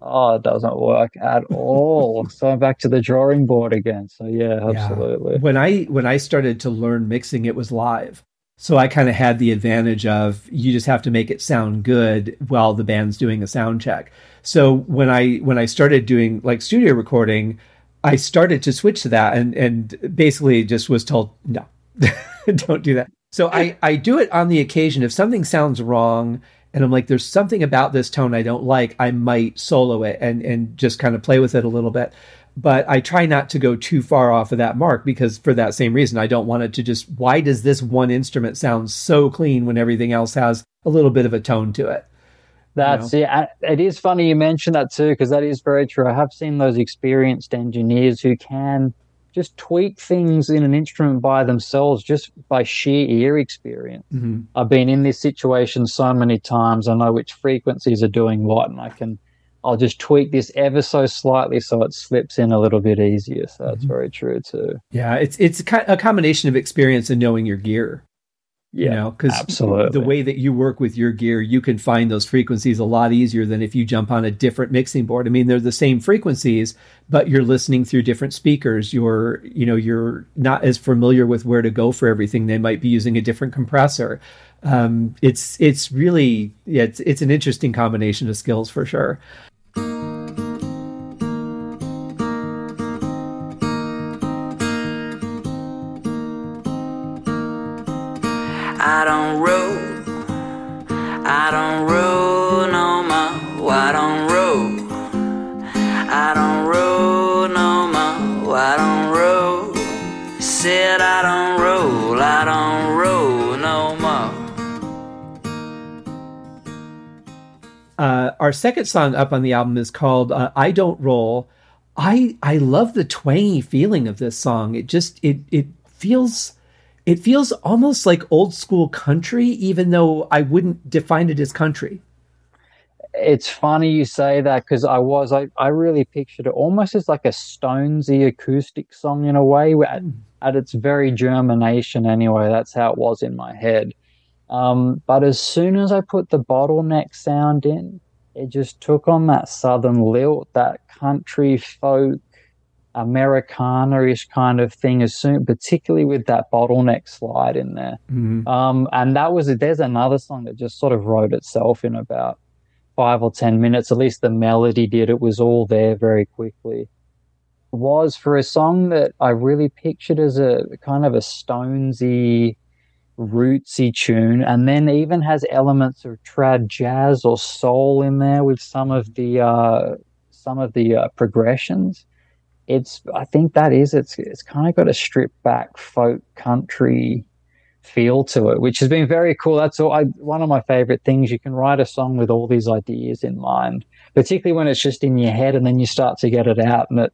oh, it doesn't work at all. so I'm back to the drawing board again. So yeah, absolutely. Yeah. When I when I started to learn mixing, it was live. So I kind of had the advantage of you just have to make it sound good while the band's doing a sound check. So when I when I started doing like studio recording, I started to switch to that and and basically just was told no, don't do that. So I I do it on the occasion if something sounds wrong and I'm like there's something about this tone I don't like, I might solo it and and just kind of play with it a little bit. But I try not to go too far off of that mark because for that same reason I don't want it to just why does this one instrument sound so clean when everything else has a little bit of a tone to it? That's you know? yeah. It is funny you mention that too, because that is very true. I have seen those experienced engineers who can just tweak things in an instrument by themselves, just by sheer ear experience. Mm-hmm. I've been in this situation so many times. I know which frequencies are doing what, and I can. I'll just tweak this ever so slightly so it slips in a little bit easier. So that's mm-hmm. very true too. Yeah, it's it's a combination of experience and knowing your gear. Yeah, you know, because the way that you work with your gear, you can find those frequencies a lot easier than if you jump on a different mixing board. I mean, they're the same frequencies, but you're listening through different speakers. You're, you know, you're not as familiar with where to go for everything. They might be using a different compressor. Um, it's it's really yeah, it's it's an interesting combination of skills for sure. I don't roll. I don't roll no more. I don't roll. I don't roll no more. I don't roll. Said I don't roll. I don't roll no more. Uh, our second song up on the album is called uh, "I Don't Roll." I I love the twangy feeling of this song. It just it it feels it feels almost like old school country, even though I wouldn't define it as country. It's funny you say that because I was, I, I really pictured it almost as like a Stonesy acoustic song in a way, at, mm. at its very germination, anyway. That's how it was in my head. Um, but as soon as I put the bottleneck sound in, it just took on that southern lilt, that country folk Americana-ish kind of thing as soon, particularly with that bottleneck slide in there. Mm-hmm. Um, and that was there's another song that just sort of wrote itself in about five or ten minutes. At least the melody did. It was all there very quickly. was for a song that I really pictured as a kind of a Stonesy, rootsy tune, and then even has elements of trad jazz or soul in there with some of the uh, some of the uh, progressions it's I think that is it's it's kind of got a stripped back folk country feel to it, which has been very cool. That's all I, one of my favorite things. You can write a song with all these ideas in mind, particularly when it's just in your head, and then you start to get it out, and it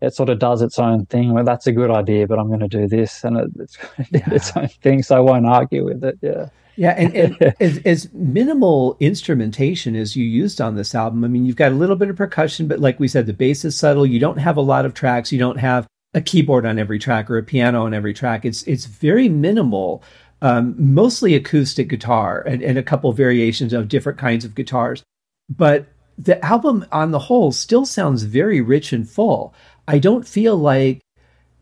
it sort of does its own thing. Well, that's a good idea, but I'm going to do this, and it, it's yeah. its own thing, so I won't argue with it. Yeah. Yeah, and, and as, as, minimal instrumentation as you used on this album. I mean, you've got a little bit of percussion, but like we said, the bass is subtle. You don't have a lot of tracks. You don't have a keyboard on every track or a piano on every track. It's it's very minimal, um, mostly acoustic guitar and, and a couple variations of different kinds of guitars. But the album on the whole still sounds very rich and full. I don't feel like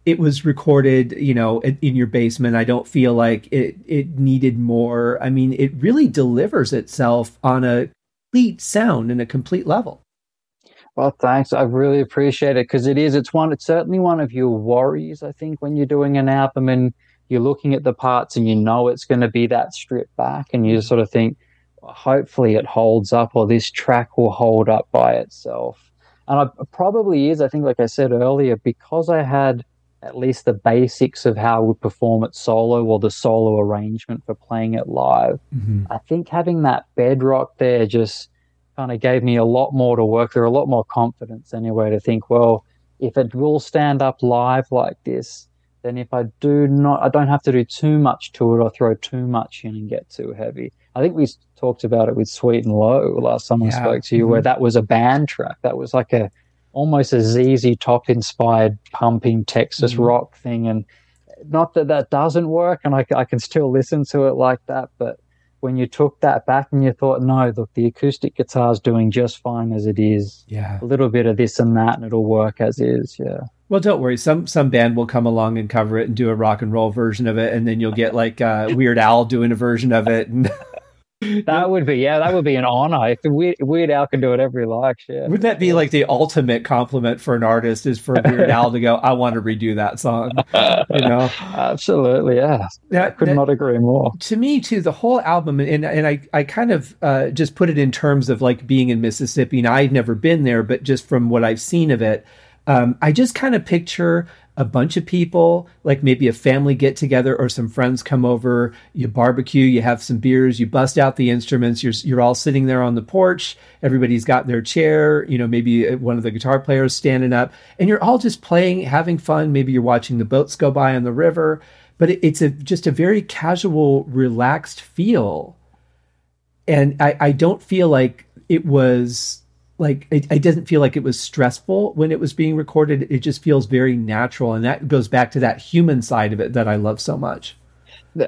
it was recorded, you know, in, your basement. I don't feel like it it needed more. I mean, it really delivers itself on a complete sound and a complete level. Well, thanks. I really appreciate it because it is. It's one. It's certainly one of your worries. I think when you're doing an album and you're looking at the parts and you know it's going to be that stripped back, and you sort of think, hopefully it holds up, or this track will hold up by itself. And it probably is. I think, like I said earlier, because I had at least the basics of how we perform it solo or the solo arrangement for playing it live. Mm-hmm. I think having that bedrock there just kind of gave me a lot more to work through, a lot more confidence anyway to think, well, if it will stand up live like this, then if I do not, I don't have to do too much to it or throw too much in and get too heavy. I think we talked about it with Sweet and Low last time yeah. I spoke to you, mm-hmm. where that was a band track. That was like a almost a ZZ Top inspired pumping Texas mm-hmm. rock thing. And not that that doesn't work, and I, I can still listen to it like that, but when you took that back and you thought, no, look, the acoustic guitar is doing just fine as it is. Yeah. A little bit of this and that, and it'll work as is. Yeah. Well, don't worry. Some some band will come along and cover it and do a rock and roll version of it, and then you'll get like uh, Weird Al doing a version of it. And that would be yeah, that would be an honor if Weird, Weird Al can do whatever he likes. Yeah, wouldn't that be like the ultimate compliment for an artist? Is for Weird Al to go, "I want to redo that song." You know, absolutely, yeah. I could that, not agree more. To me, too, the whole album, and and I I kind of uh, just put it in terms of like being in Mississippi. And I've never been there, but just from what I've seen of it, um, I just kind of picture a bunch of people, like maybe a family get together or some friends come over, you barbecue, you have some beers, you bust out the instruments, you're, you're all sitting there on the porch, everybody's got their chair, you know, maybe uh, one of the guitar players standing up, and you're all just playing, having fun. Maybe you're watching the boats go by on the river, but it, it's a, just a very casual, relaxed feel. And I, I don't feel like it was like it, it, doesn't feel like it was stressful when it was being recorded. It just feels very natural and that goes back to that human side of it that i love so much.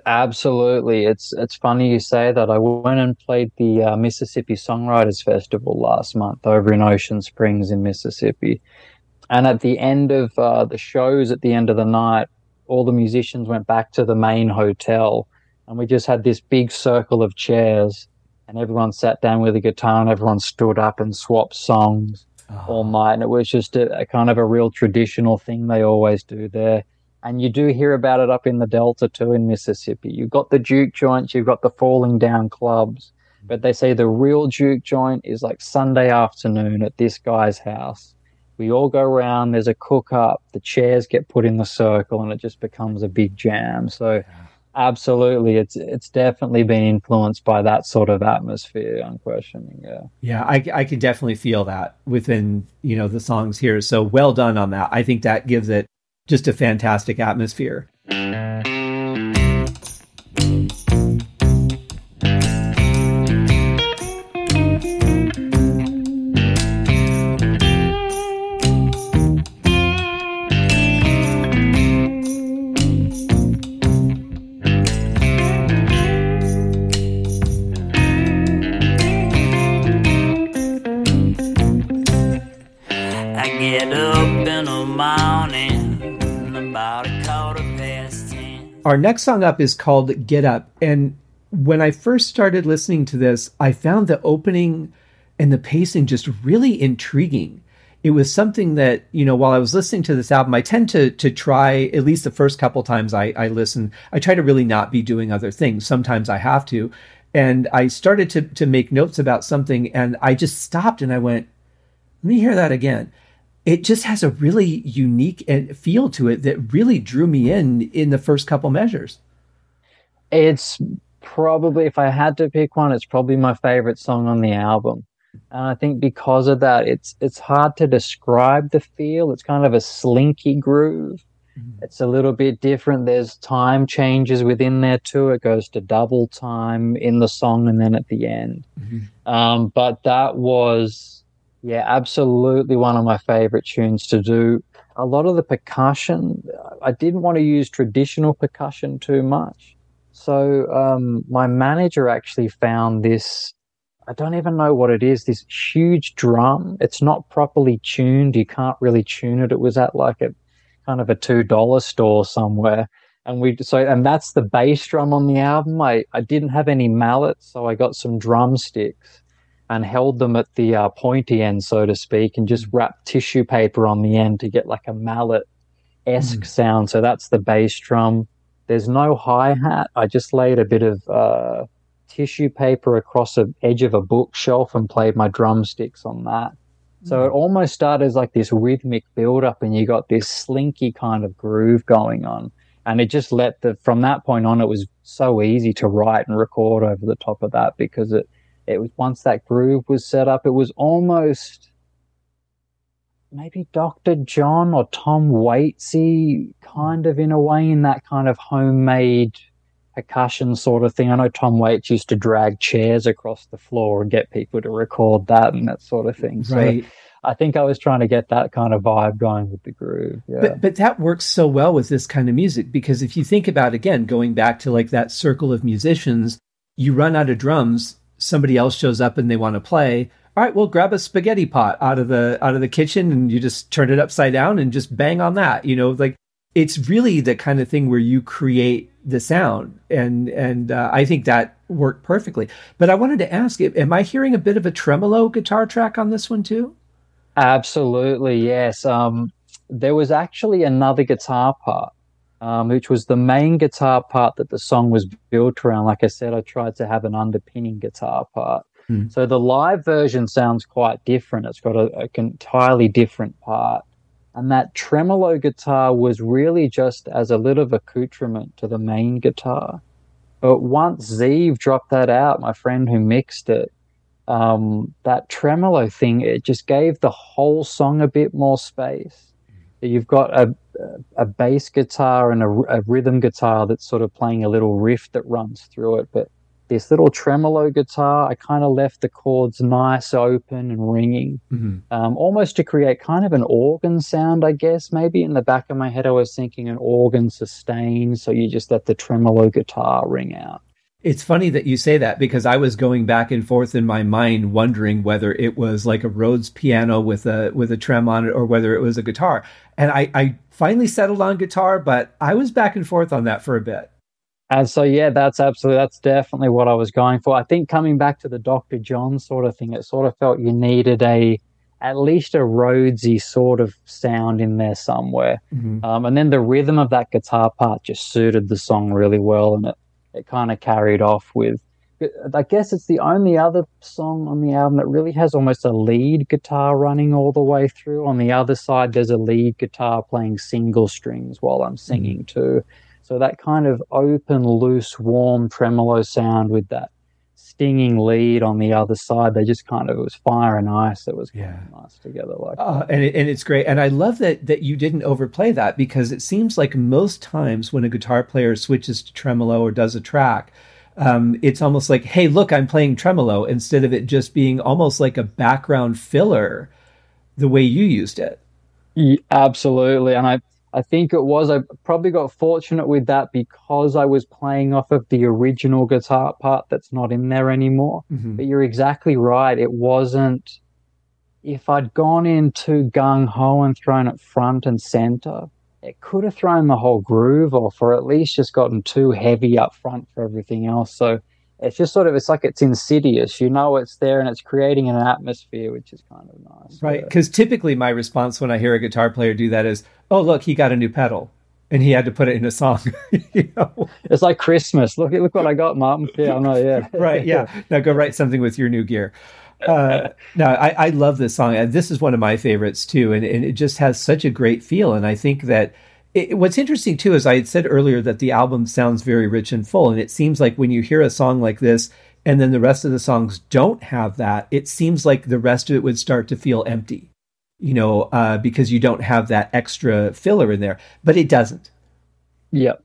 Absolutely. It's it's funny you say that. I went and played the uh, mississippi songwriters festival last month over in ocean springs in mississippi. And at the end of uh, the shows at the end of the night all the musicians went back to the main hotel and we just had this big circle of chairs and everyone sat down with a guitar and everyone stood up and swapped songs oh. all ah. night. And it was just a, a, kind of a real traditional thing they always do there. And you do hear about it up in the Delta too in Mississippi. You've got the juke joints, you've got the falling down clubs, but they say the real juke joint is like Sunday afternoon at this guy's house. We all go around, there's a cook up, the chairs get put in the circle, and it just becomes a big jam. So, yeah absolutely. It's it's definitely been influenced by that sort of atmosphere unquestioning yeah. Yeah i, I can definitely feel that within you know the songs here. So well done on that. I think that gives it just a fantastic atmosphere Our next song up is called Get Up. And when I first started listening to this, I found the opening and the pacing just really intriguing. It was something that, you know, while I was listening to this album, I tend to to try, at least the first couple times I, I listen, I try to really not be doing other things. Sometimes I have to. And I started to to make notes about something and I just stopped and I went, let me hear that again it just has a really unique feel to it that really drew me in in the first couple measures. It's probably, if I had to pick one, it's probably my favorite song on the album. And I think because of that, it's it's hard to describe the feel. It's kind of a slinky groove. Mm-hmm. It's a little bit different. There's time changes within there too. It goes to double time in the song and then at the end. Mm-hmm. Um, but that was yeah, absolutely one of my favorite tunes to do. A lot of the percussion, I didn't want to use traditional percussion too much. So um, my manager actually found this. I don't even know what it is. This huge drum. It's not properly tuned. You can't really tune it. It was at like a kind of a two dollar store somewhere, and we so and that's the bass drum on the album. I I didn't have any mallets, so I got some drumsticks and held them at the uh, pointy end, so to speak, and just mm. wrapped tissue paper on the end to get like a mallet esque mm. sound. So that's the bass drum. There's no hi hat. I just laid a bit of uh, tissue paper across the edge of a bookshelf and played my drumsticks on that. So it mm. almost started as like this rhythmic build up, and you got this slinky kind of groove going on. And it just let the from that point on, it was so easy to write and record over the top of that because it it was once that groove was set up, it was almost maybe Dr. John or Tom Waitsy kind of in a way in that kind of homemade percussion sort of thing. I know Tom Waits used to drag chairs across the floor and get people to record that and that sort of thing. Right. So I think I was trying to get that kind of vibe going with the groove. Yeah. But but that works so well with this kind of music because if you think about again going back to like that circle of musicians, you run out of drums somebody else shows up and they want to play all right well grab a spaghetti pot out of the out of the kitchen and you just turn it upside down and just bang on that you know like it's really the kind of thing where you create the sound and and uh, i think that worked perfectly. But i wanted to ask am i hearing a bit of a tremolo guitar track on this one too? Absolutely yes um there was actually another guitar part um, which was the main guitar part that the song was built around. Like I said, I tried to have an underpinning guitar part. Mm. So the live version sounds quite different. It's got a, a entirely different part. And that tremolo guitar was really just as a little of accoutrement to the main guitar. But once Zeev dropped that out, my friend who mixed it, um, that tremolo thing, it just gave the whole song a bit more space. You've got a, a bass guitar and a, a, rhythm guitar that's sort of playing a little riff that runs through it. But this little tremolo guitar, I kind of left the chords nice, open, and ringing, mm-hmm. um, almost to create kind of an organ sound, I guess. Maybe in the back of my head, I was thinking an organ sustain. So you just let the tremolo guitar ring out. It's funny that you say that because I was going back and forth in my mind wondering whether it was like a Rhodes piano with a with a trem on it or whether it was a guitar. And I, I finally settled on guitar, but I was back and forth on that for a bit. And so yeah, that's absolutely that's definitely what I was going for. I think coming back to the Dr. John sort of thing, it sort of felt you needed a at least a Rhodesy sort of sound in there somewhere. Mm-hmm. Um, and then the rhythm of that guitar part just suited the song really well and it it kind of carried off with. I guess it's the only other song on the album that really has almost a lead guitar running all the way through. On the other side, there's a lead guitar playing single strings while I'm singing mm-hmm. too. So that kind of open, loose, warm tremolo sound with that stinging lead on the other side. They just kind of it was fire and ice that was yeah. nice together like uh, and it, and it's great. And I love that that you didn't overplay that because it seems like most times when a guitar player switches to tremolo or does a track, um, it's almost like, hey, look, I'm playing tremolo instead of it just being almost like a background filler, the way you used it. Yeah, absolutely, and I I think it was. I probably got fortunate with that because I was playing off of the original guitar part that's not in there anymore. Mm-hmm. But you're exactly right. It wasn't. If I'd gone in too gung ho and thrown it front and center, it could have thrown the whole groove off, or at least just gotten too heavy up front for everything else. So it's just sort of it's like it's insidious you know it's there and it's creating an atmosphere which is kind of nice right because typically my response when i hear a guitar player do that is oh look he got a new pedal and he had to put it in a song you know? it's like christmas look look what i got mom yeah no yeah right yeah now go write something with your new gear uh, no, I, I love this song. and This is one of my favorites too, and, and it just has such a great feel. And I think that it, what's interesting too is I had said earlier that the album sounds very rich and full, and it seems like when you hear a song like this, and then the rest of the songs don't have that, it seems like the rest of it would start to feel empty, you know, uh, because you don't have that extra filler in there. But it doesn't. Yep,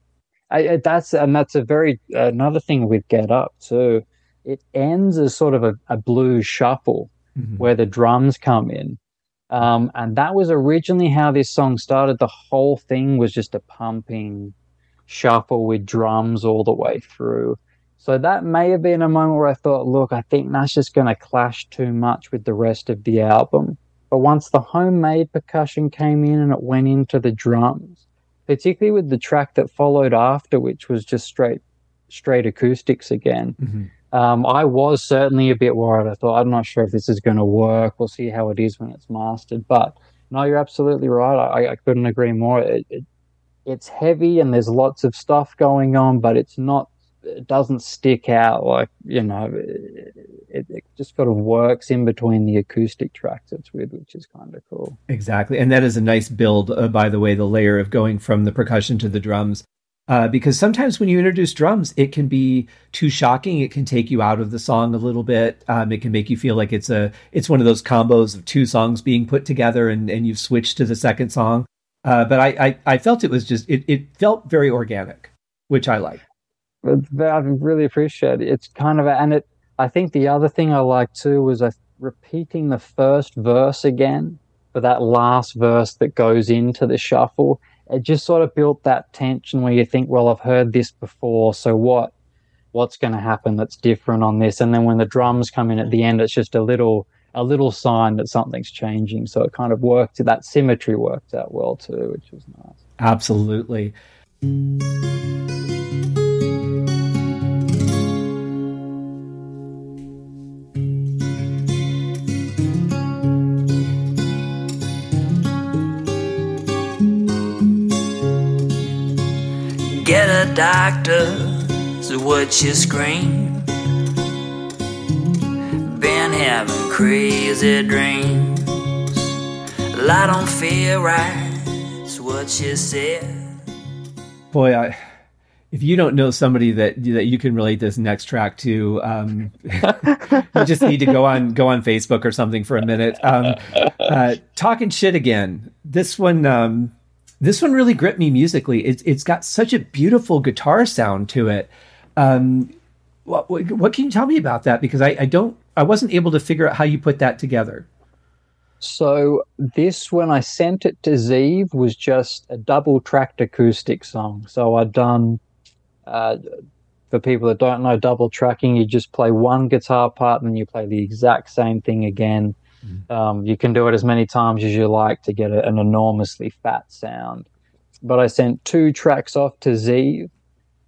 I, that's and that's a very another thing with Get Up too. It ends as sort of a, a blues shuffle mm-hmm. where the drums come in um, and that was originally how this song started. The whole thing was just a pumping shuffle with drums all the way through. So that may have been a moment where I thought, look, I think that's just going to clash too much with the rest of the album. But once the homemade percussion came in and it went into the drums, particularly with the track that followed after, which was just straight, straight acoustics again, mm-hmm. Um, I was certainly a bit worried. I thought, I'm not sure if this is going to work. We'll see how it is when it's mastered. But no, you're absolutely right. I, I couldn't agree more. It, it, it's heavy and there's lots of stuff going on, but it's not. It doesn't stick out like you know. It, it just sort of works in between the acoustic tracks it's with, which is kind of cool. Exactly, and that is a nice build. Uh, by the way, the layer of going from the percussion to the drums uh, because sometimes when you introduce drums, it can be too shocking. It can take you out of the song a little bit. Um, it can make you feel like it's a it's one of those combos of two songs being put together, and, and you've switched to the second song. Uh, but I, I, I felt it was just it, it felt very organic, which I like. I really appreciate it. It's kind of and it. I think the other thing I like too was I repeating the first verse again for that last verse that goes into the shuffle it just sort of built that tension where you think, well, I've heard this before, so what? What's going to happen that's different on this? And then when the drums come in at the end, it's just a little a little sign that something's changing. So it kind of worked. That symmetry worked out well too, which was nice. Absolutely. Get a doctor, so what you scream? Been having crazy dreams. I don't feel right, it's what you said. Boy, I if you don't know somebody that that you can relate this next track to, um, you just need to go on go on Facebook or something for a minute. Um, uh, talking shit again. This one, um, this one really gripped me musically. It's it's got such a beautiful guitar sound to it. Um, what, what, can you tell me about that? Because I, I don't I wasn't able to figure out how you put that together. So this, when I sent it to Zeev, was just a double tracked acoustic song. So I'd done. Uh, for people that don't know double tracking, you just play one guitar part and then you play the exact same thing again Mm. Um, you can do it as many times as you like to get a, an enormously fat sound. But I sent two tracks off to Zeev,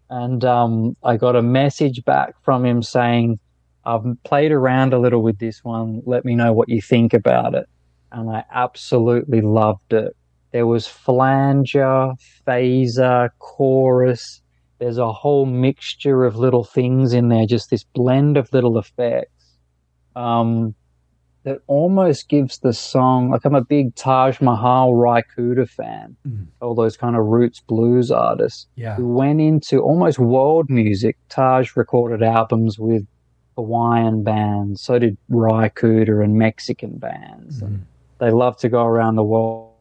and um, I got a message back from him saying, I've played around a little with this one. Let me know what you think about it. And I absolutely loved it. There was flanger, phaser, chorus. There's a whole mixture of little things in there, just this blend of little effects. Um, that almost gives the song like I'm a big Taj Mahal Cooder fan, mm. all those kind of roots blues artists yeah. who went into almost world music. Taj recorded albums with Hawaiian bands, so did Cooder and Mexican bands. Mm. And they love to go around the world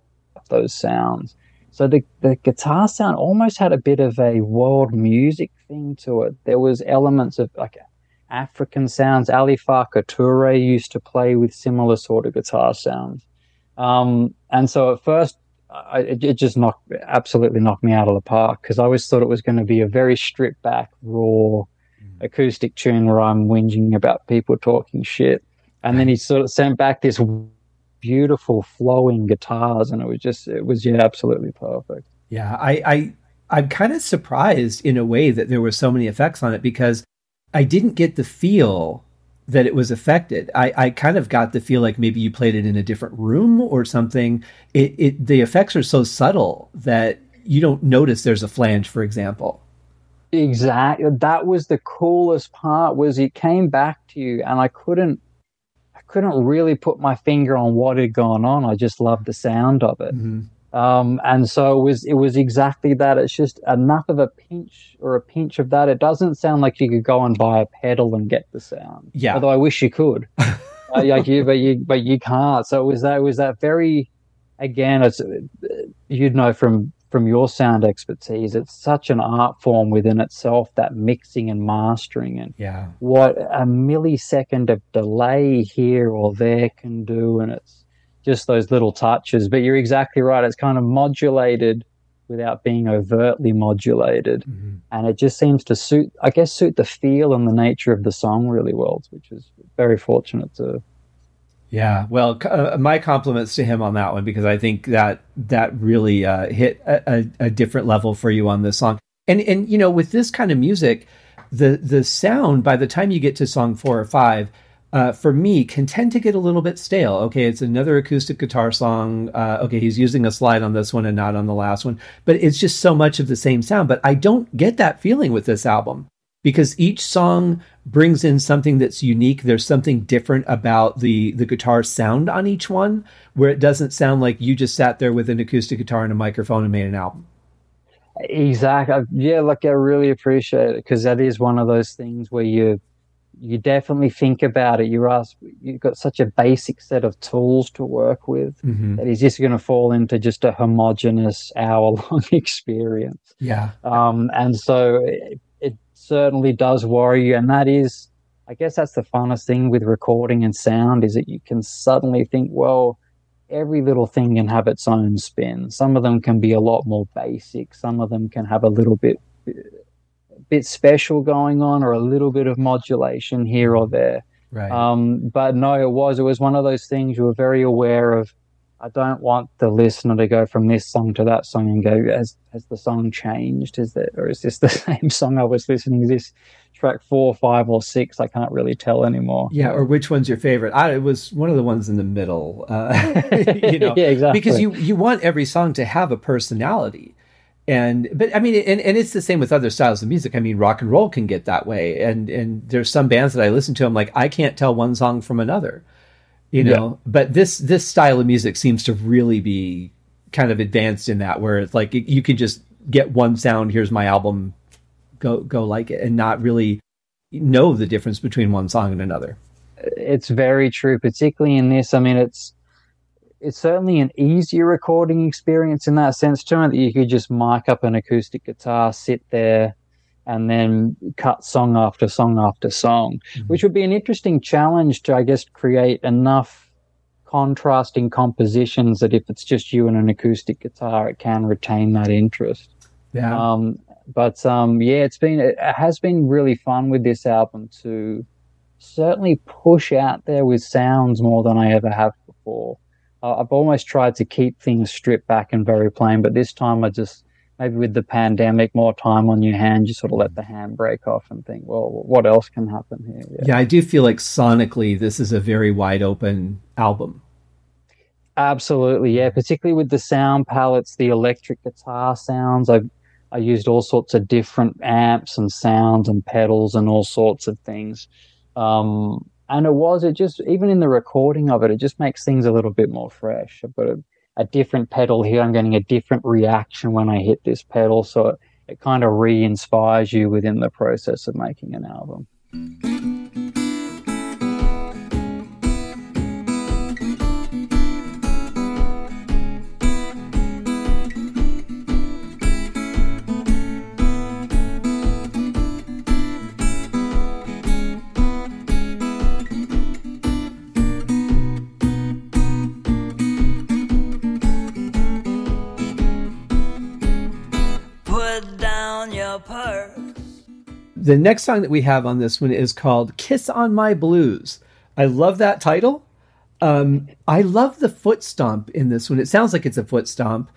those sounds. So the, the guitar sound almost had a bit of a world music thing to it. There was elements of like African sounds. Ali Farka Touré used to play with similar sort of guitar sounds. Um, and so at first, I, it, just knocked, absolutely knocked me out of the park because I always thought it was going to be a very stripped back, raw mm. acoustic tune where I'm whinging about people talking shit. And then he sort of sent back this beautiful flowing guitars, and it was just, it was yeah, absolutely perfect. Yeah, I, I I'm kind of surprised in a way that there were so many effects on it because I didn't get the feel that it was affected. I, I kind of got the feel like maybe you played it in a different room or something. It, it the effects are so subtle that you don't notice there's a flange, for example. Exactly. That was the coolest part was it came back to you and I couldn't I couldn't really put my finger on what had gone on. I just loved the sound of it. Mm-hmm. Um, and so it was it was exactly that. It's just enough of a pinch or a pinch of that. It doesn't sound like you could go and buy a pedal and get the sound. Yeah. Although I wish you could. uh, like you, but you but you can't. So it was that it was that very again. It's you'd know from from your sound expertise. It's such an art form within itself. That mixing and mastering and yeah, what a millisecond of delay here or there can do, and it's just those little touches. But you're exactly right. It's kind of modulated without being overtly modulated. Mm-hmm. And it just seems to suit, I guess, suit the feel and the nature of the song really well, which is very fortunate to. Yeah, well, uh, my compliments to him on that one because I think that that really uh, hit a, a, a different level for you on this song. And and you know, with this kind of music, the the sound by the time you get to song four or five uh, for me can tend to get a little bit stale. Okay it's another acoustic guitar song. Uh, okay he's using a slide on this one and not on the last one. But it's just so much of the same sound. But i don't get that feeling with this album because each song brings in something that's unique. There's something different about the the guitar sound on each one where it doesn't sound like you just sat there with an acoustic guitar and a microphone and made an album. Exactly. Yeah, like I really appreciate it because that is one of those things where you you definitely think about it. You ask, you've got such a basic set of tools to work with Mhm. that is just going to fall into just a homogenous hour long experience. yeah Um, and so it, it certainly does worry you. And that is, I guess that's the funnest thing with recording and sound is that you can suddenly think, well, every little thing can have its own spin. Some of them can be a lot more basic. Some of them can have a little bit, bit special going on or a little bit of modulation here or there. right Um, but no, it was. It was one of those things you were very aware of. I don't want the listener to go from this song to that song and go, has has the song changed? Is that or is this the same song I was listening to? This track four, five, or six? I can't really tell anymore. Yeah, or which one's your favorite? I, it was one of the ones in the middle. Uh, you know, Yeah, exactly. Because you you want every song to have a personality, and but I mean, and, and it's the same with other styles of music. I mean, rock and roll can get that way, and and there's some bands that I listen to. I'm like, I can't tell one song from another, you know. But this this style of music seems to really be kind of advanced in that, where it's like you can just get one sound. Here's my album, go go like it, and not really know the difference between one song and another. it's very true, particularly in this. I mean, it's it's certainly an easier recording experience in that sense too, that you could just mic up an acoustic guitar, sit there, and then cut song after song after song, which would be an interesting challenge to, I guess, create enough contrasting compositions that if it's just you and an acoustic guitar, it can retain that interest. Yeah. Um, but um, yeah, it's been it has been really fun with this album to certainly push out there with sounds more than I ever have before. I've almost tried to keep things stripped back and very plain, but this time I just maybe with the pandemic, more time on your hand, you sort of let the hand break off and think, well, what else can happen here? Yeah. Yeah, I do feel like sonically this is a very wide open album. Absolutely, yeah. Particularly with the sound palettes, the electric guitar sounds. I I used all sorts of different amps and sounds and pedals and all sorts of things. Um, and it was it just even in the recording of it, it just makes things a little bit more fresh. I've got a, a different pedal here. I'm getting a different reaction when I hit this pedal, so it, it kind of re-inspires you within the process of making an album. The next song that we have on this one is called Kiss on My Blues. I love that title. Um, I love the foot stomp in this one. It sounds like it's a foot stomp.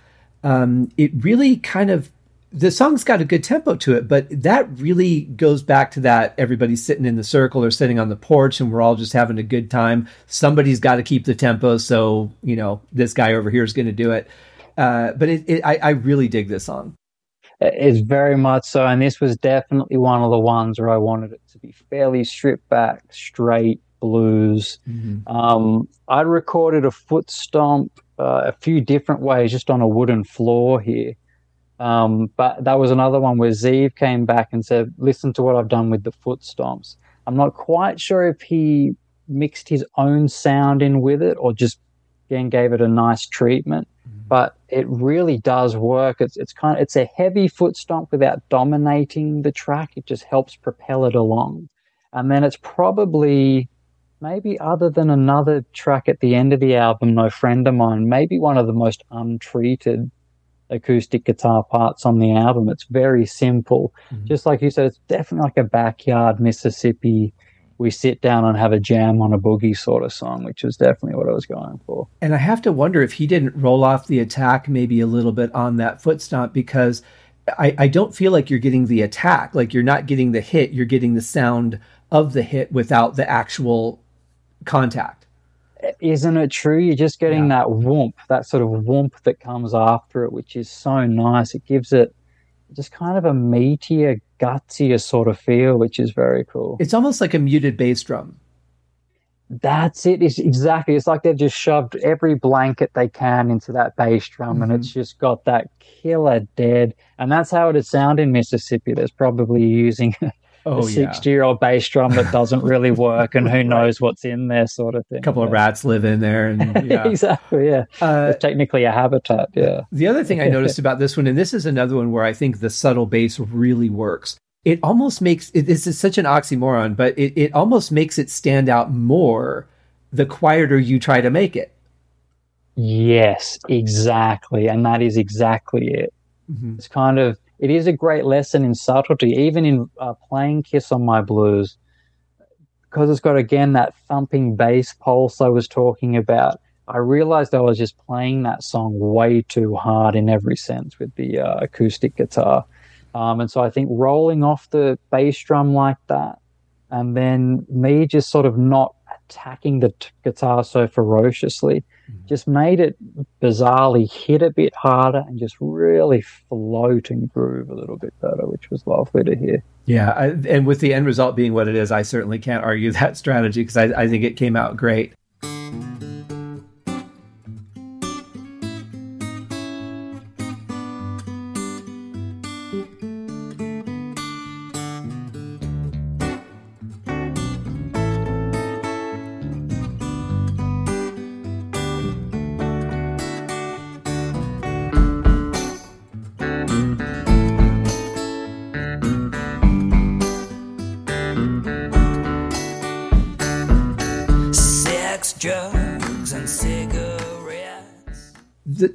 Um, it really kind of, the song's got a good tempo to it, but that really goes back to that everybody's sitting in the circle or sitting on the porch and we're all just having a good time. Somebody's got to keep the tempo. So, you know, this guy over here is going to do it. Uh, but it, it, I, I really dig this song. It's very much so, and this was definitely one of the ones where I wanted it to be fairly stripped back, straight blues. Um, I recorded a foot stomp uh, a few different ways, just on a wooden floor here. Um, but that was another one where Zeev came back and said, "Listen to what I've done with the foot stomps." I'm not quite sure if he mixed his own sound in with it or just again gave it a nice treatment but it really does work. It's it's kind of it's a heavy foot stomp without dominating the track. It just helps propel it along, and then it's probably maybe other than another track at the end of the album, No Friend of Mine, maybe one of the most untreated acoustic guitar parts on the album. It's very simple, mm-hmm. just like you said. It's definitely like a backyard Mississippi. We sit down and have a jam on a boogie sort of song, which was definitely what I was going for. And I have to wonder if he didn't roll off the attack maybe a little bit on that foot stomp because I, I don't feel like you're getting the attack. Like you're not getting the hit. You're getting the sound of the hit without the actual contact. Isn't it true? You're just getting yeah. that whoomp, that sort of whoomp that comes after it, which is so nice. It gives it just kind of a meatier, gutsier sort of feel, which is very cool. It's almost like a muted bass drum. That's it. It's exactly. It's like they've just shoved every blanket they can into that bass drum, mm-hmm. and it's just got that killer dead. And that's how it'd sound in Mississippi. There's probably using oh, a 60 year old bass drum that doesn't really work, and who knows what's in there, sort of thing. A couple of rats live in there, and yeah. exactly, yeah. Uh, it's technically a habitat, yeah. The other thing I noticed about this one, and this is another one where I think the subtle bass really works it almost makes it, this is such an oxymoron, but it, it almost makes it stand out more the quieter you try to make it. Yes, exactly. And that is exactly it. Mm-hmm. It's kind of, it is a great lesson in subtlety, even in uh, playing Kiss on My Blues, because it's got, again, that thumping bass pulse I was talking about. I realized I was just playing that song way too hard in every sense with the uh, acoustic guitar. Um, and so I think rolling off the bass drum like that, and then me just sort of not attacking the t- guitar so ferociously. Just made it bizarrely hit a bit harder and just really float and groove a little bit better, which was lovely to hear. Yeah, I, and with the end result being what it is, I certainly can't argue that strategy because I, I think it came out great.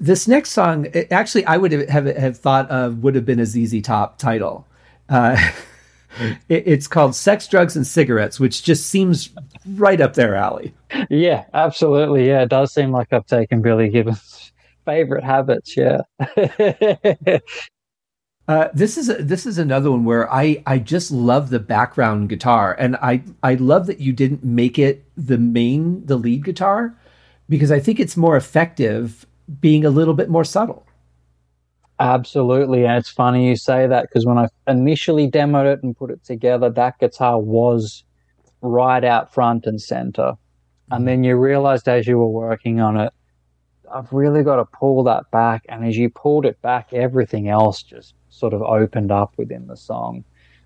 This next song, actually, I would have, have thought of would have been a ZZ Top title. Uh, it, it's called "Sex, Drugs, and Cigarettes," which just seems right up their alley. Yeah, absolutely. Yeah, it does seem like I've taken Billy Gibbons' favorite habits. Yeah. Uh, this is a, this is another one where I, I just love the background guitar and I I love that you didn't make it the main the lead guitar because I think it's more effective being a little bit more subtle. Absolutely. And it's funny you say that because when I initially demoed it and put it together, that guitar was right out front and center. And then you realized as you were working on it, I've really got to pull that back. And as you pulled it back, everything else just sort of opened up within the song.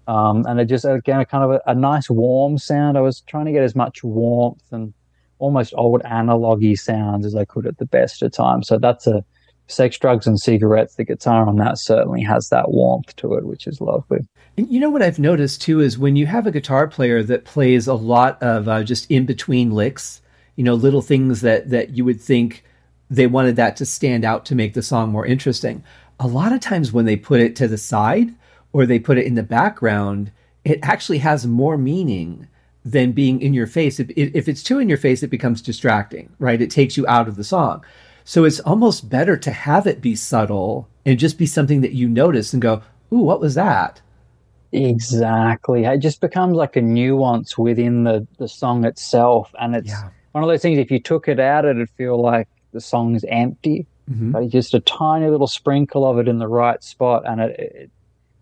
Um, and it just, again, kind of a, a nice warm sound. I was trying to get as much warmth and almost old analogy sounds as I could at the best of times. So that's a sex, drugs, and cigarettes. The guitar on that certainly has that warmth to it, which is lovely. And you know what I've noticed too is when you have a guitar player that plays a lot of uh, just in between licks, you know, little things that that you would think they wanted that to stand out to make the song more interesting. A lot of times when they put it to the side or they put it in the background, it actually has more meaning than being in your face. If, if it's too in your face, it becomes distracting, right? It takes you out of the song. So it's almost better to have it be subtle and just be something that you notice and go, ooh, what was that? Exactly. It just becomes like a nuance within the, the song itself. And it's yeah. one of those things, if you took it out, it'd feel like the song's empty. Mm-hmm. But just a tiny little sprinkle of it in the right spot, and it, it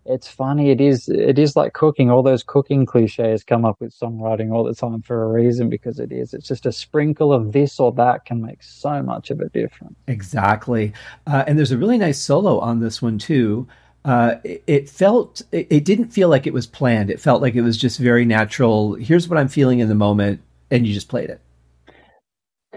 it's funny. It is it is like cooking. All those cooking cliches come up with songwriting all the time for a reason because it is. It's just a sprinkle of this or that can make so much of a difference. Exactly. Uh, and there's a really nice solo on this one too. Uh, it, it, felt it, it didn't feel like it was planned. It felt like it was just very natural. Here's what I'm feeling in the moment, and you just played it.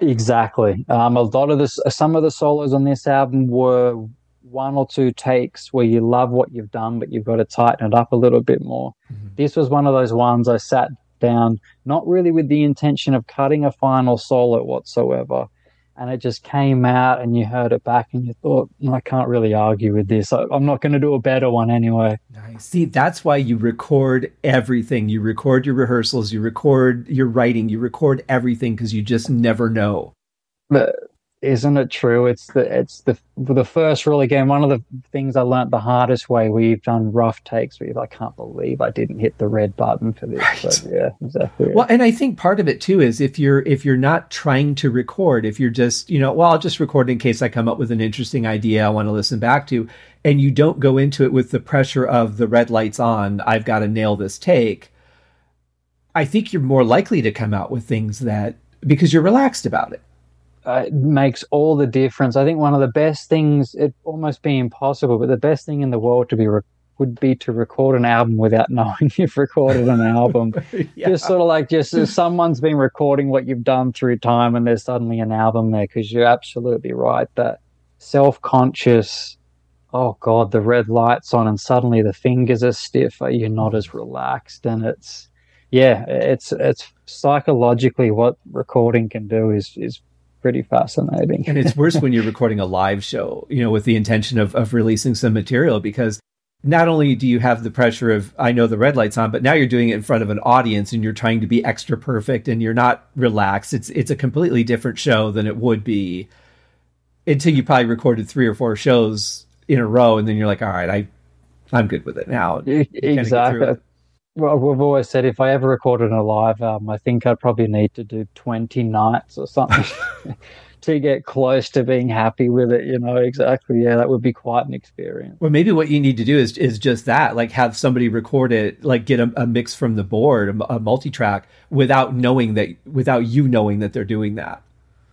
Exactly. Um, a lot of this, some of the solos on this album were one or two takes where you love what you've done, but you've got to tighten it up a little bit more. Mm-hmm. This was one of those ones I sat down, not really with the intention of cutting a final solo whatsoever. And it just came out, and you heard it back, and you thought, I can't really argue with this. I'm not going to do a better one anyway. Nice. See, that's why you record everything. You record your rehearsals, you record your writing, you record everything because you just never know. But isn't it true? It's the it's the the first rule again. One of the things I learned the hardest way. We've done rough takes where I can't believe I didn't hit the red button for this. Right. But yeah, exactly. Well, and I think part of it too is if you're if you're not trying to record, if you're just you know, well, I'll just record in case I come up with an interesting idea I want to listen back to, and you don't go into it with the pressure of the red lights on. I've got to nail this take. I think you're more likely to come out with things that because you're relaxed about it uh, makes all the difference. I think one of the best things, it almost be impossible, but the best thing in the world to be re- would be to record an album without knowing you've recorded an album. yeah. Just sort of like just someone's been recording what you've done through time, and there's suddenly an album there because you're absolutely right that self-conscious. Oh God, the red lights on, and suddenly the fingers are stiff. You're not as relaxed, and it's yeah, it's it's psychologically what recording can do is is pretty fascinating. and it's worse when you're recording a live show, you know, with the intention of, of releasing some material because not only do you have the pressure of I know the red light's on, but now you're doing it in front of an audience and you're trying to be extra perfect and you're not relaxed. It's it's a completely different show than it would be until you probably recorded three or four shows in a row and then you're like, all right, I I'm good with it now. Exactly well, we've always said if I ever recorded a live album, I think I'd probably need to do 20 nights or something to get close to being happy with it. You know, exactly. Yeah, that would be quite an experience. Well, maybe what you need to do is is just that, like have somebody record it, like get a, a mix from the board, a, a multi track, without knowing that, without you knowing that they're doing that.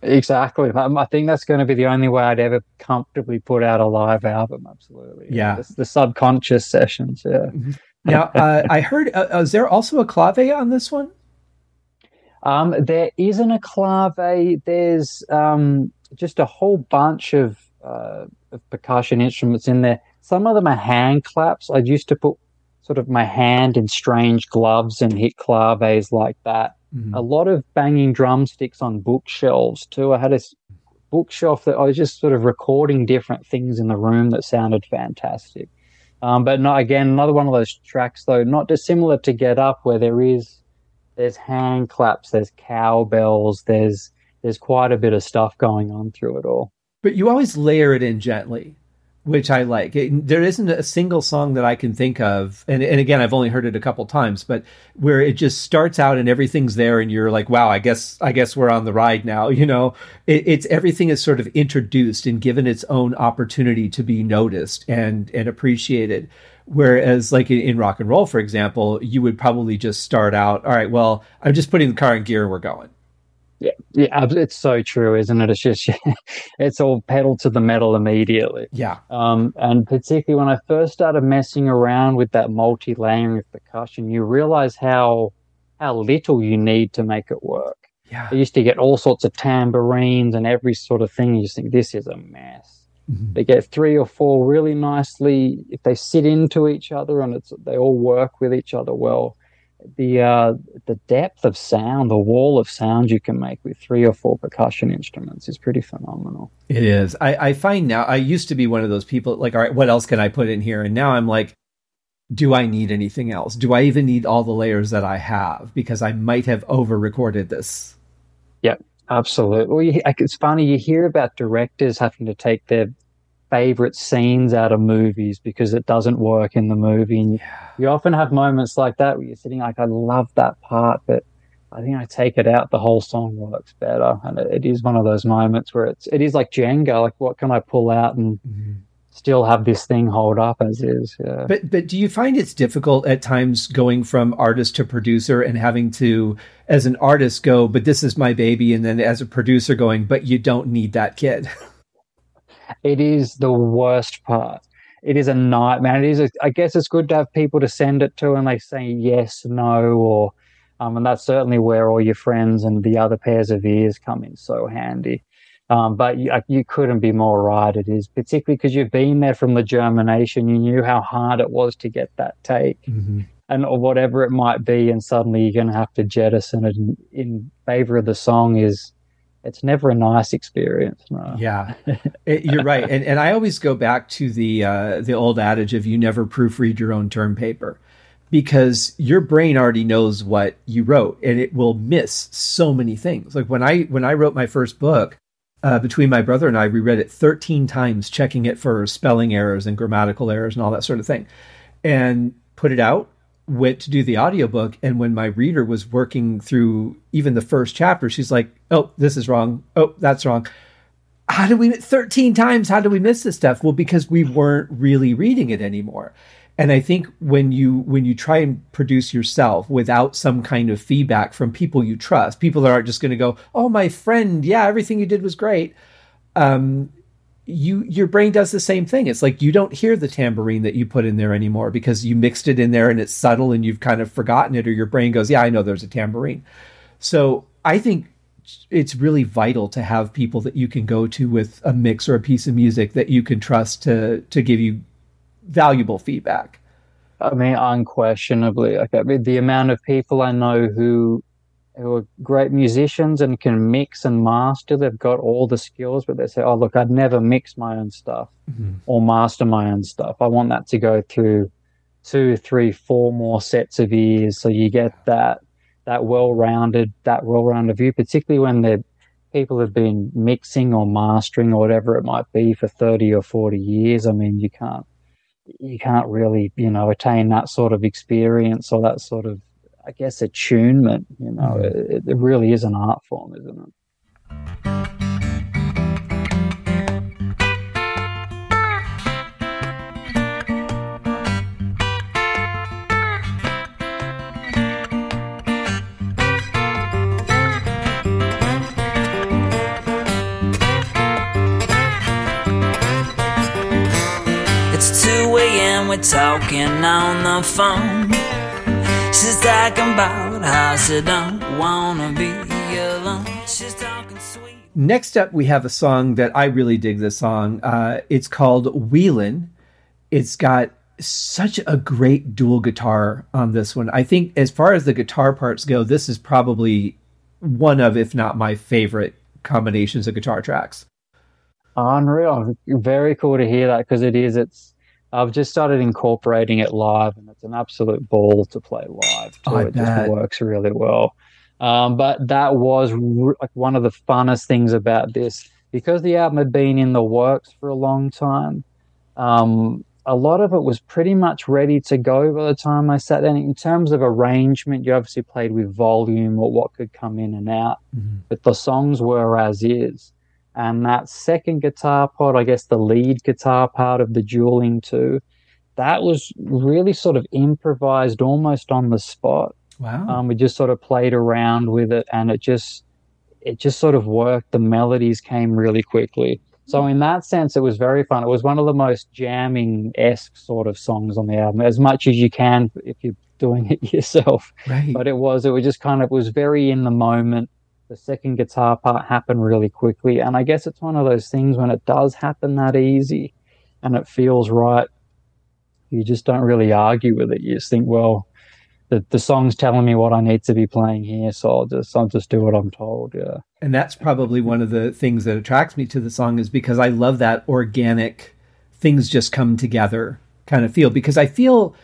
Exactly. I think that's going to be the only way I'd ever comfortably put out a live album. Absolutely. Yeah. The, the subconscious sessions. Yeah. Mm-hmm. Now, uh, I heard, uh, uh, is there also a clave on this one? Um, there isn't a clave. There's um, just a whole bunch of, uh, of, percussion instruments in there. Some of them are hand claps. I used to put sort of my hand in strange gloves and hit claves like that. Mm-hmm. A lot of banging drumsticks on bookshelves too. I had a bookshelf that I was just sort of recording different things in the room that sounded fantastic. Um, but not again, another one of those tracks though, not dissimilar to Get Up, where there is there's hand claps, there's cowbells, there's there's quite a bit of stuff going on through it all. But you always layer it in gently which I like. It, there isn't a single song that I can think of, and, and again, I've only heard it a couple times, but where it just starts out and everything's there, and you're like, "Wow, I guess I guess we're on the ride now." You know, it, it's everything is sort of introduced and given its own opportunity to be noticed and and appreciated. Whereas, like in, in rock and roll, for example, you would probably just start out, "All right, well, I'm just putting the car in gear, and we're going." Yeah, yeah, it's so true, isn't it? It's just it's all pedal to the metal immediately. Yeah. Um, and particularly when I first started messing around with that multi-layering of percussion, you realize how how little you need to make it work. Yeah. I used to get all sorts of tambourines and every sort of thing. You just think this is a mess. Mm-hmm. They get three or four really nicely if they sit into each other and it's they all work with each other well the uh, the depth of sound, the wall of sound you can make with three or four percussion instruments is pretty phenomenal. It is. I, I find now I used to be one of those people like, all right, what else can I put in here? And now I'm like, do I need anything else? Do I even need all the layers that I have? Because I might have over recorded this. Yeah, absolutely. Well, you, it's funny you hear about directors having to take their favorite scenes out of movies because it doesn't work in the movie. And you, often have moments like that where you're sitting like, I love that part, but I think I take it out, the whole song works better. And it, it is one of those moments where it's, it is like Jenga, like what can I pull out and mm-hmm. still have this thing hold up as is. Yeah. But, but do you find it's difficult at times going from artist to producer and having to, as an artist go, but this is my baby. And then as a producer going, but you don't need that kid. It is the worst part. It is a nightmare. It is. A, I guess it's good to have people to send it to, and they say yes, no, or um, and that's certainly where all your friends and the other pairs of ears come in so handy. Um, but you, you, couldn't be more right. It is particularly because you've been there from the germination. You knew how hard it was to get that take, mm-hmm. and or whatever it might be, and suddenly you're going to have to jettison it in, in favor of the song. Is it's never a nice experience. No. Yeah, it, you're right. And and I always go back to the uh, the old adage of you never proofread your own term paper because your brain already knows what you wrote and it will miss so many things. Like when I when I wrote my first book, uh, between my brother and I, we read it 13 times, checking it for spelling errors and grammatical errors and all that sort of thing, and put it out. Went to do the audiobook, and when my reader was working through even the first chapter, she's like, "Oh, this is wrong. Oh, that's wrong." How did we 13 times? How do we miss this stuff? Well, because we weren't really reading it anymore. And I think when you when you try and produce yourself without some kind of feedback from people you trust, people that aren't just going to go, "Oh, my friend, yeah, everything you did was great." Um, you your brain does the same thing. It's like you don't hear the tambourine that you put in there anymore because you mixed it in there and it's subtle and you've kind of forgotten it, or your brain goes, "Yeah, I know there's a tambourine." So I think it's really vital to have people that you can go to with a mix or a piece of music that you can trust to to give you valuable feedback. I mean, unquestionably, like I mean, the amount of people I know who who are great musicians and can mix and master, they've got all the skills, but they say, "Oh, look, I'd never mix my own stuff mm-hmm. or master my own stuff. I want that to go through two, three, four more sets of ears, so you get that that well-rounded that well-rounded view, particularly when the people have been mixing or mastering or whatever it might be for 30 or 40 years. I mean, you can't you can't really, you know, attain that sort of experience or that sort of, I guess, attunement. You know, mm-hmm. it, it really is an art form, isn't it? It's 2 a.m., we're talking on the phone. She's talking about how she don't wanna be alone. She's talking sweet. Next up, we have a song that I really dig. This song, uh, it's called "Wheelin'." It's got such a great dual guitar on this one. I think, as far as the guitar parts go, this is probably one of, if not my favorite combinations of guitar tracks. Unreal. Very cool to hear that because it is. It's I've just started incorporating it live, and it's an absolute ball to play live. Too. Oh, it bet. just works really well. Um, but that was re- like one of the funnest things about this because the album had been in the works for a long time. Um, a lot of it was pretty much ready to go by the time I sat down. In terms of arrangement, you obviously played with volume or what could come in and out, mm-hmm. but the songs were as is. And that second guitar part, I guess the lead guitar part of the dueling too, that was really sort of improvised almost on the spot. Wow. Um, we just sort of played around with it and it just it just sort of worked. The melodies came really quickly. So in that sense, it was very fun. It was one of the most jamming esque sort of songs on the album, as much as you can if you're doing it yourself. Right. But it was, it was just kind of, it was very in the moment the second guitar part happened really quickly. And I guess it's one of those things when it does happen that easy and it feels right, you just don't really argue with it. You just think, well, the, the song's telling me what I need to be playing here, so I'll just I'll just do what I'm told. Yeah. And that's probably one of the things that attracts me to the song is because I love that organic things just come together kind of feel because I feel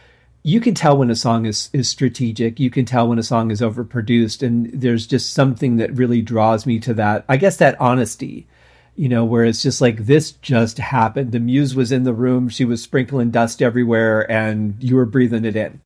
you can tell when a song is is strategic. You can tell when a song is overproduced, and there's just something that really draws me to that. I guess that honesty, you know, where it's just like this just happened. The muse was in the room, she was sprinkling dust everywhere, and you were breathing it in.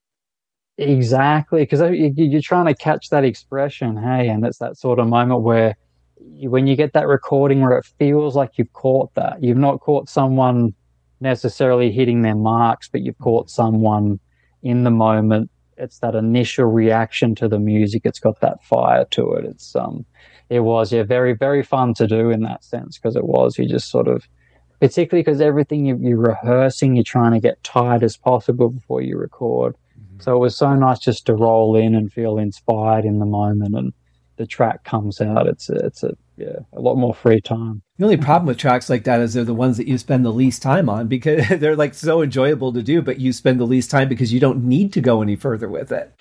Exactly, because you're trying to catch that expression, hey, and it's that sort of moment where when you get that recording where it feels like you've caught that, you've not caught someone necessarily hitting their marks, but you've caught someone in the moment. It's that initial reaction to the music. It's got that fire to it. It's um, it was yeah, very very fun to do in that sense because it was you just sort of, particularly because everything you, you're rehearsing, you're trying to get tight as possible before you record. Mm-hmm. So it was so nice just to roll in and feel inspired in the moment and the track comes out. It's a, it's a yeah a lot more free time. The only problem with tracks like that is they're the ones that you spend the least time on because they're like so enjoyable to do, but you spend the least time because you don't need to go any further with it.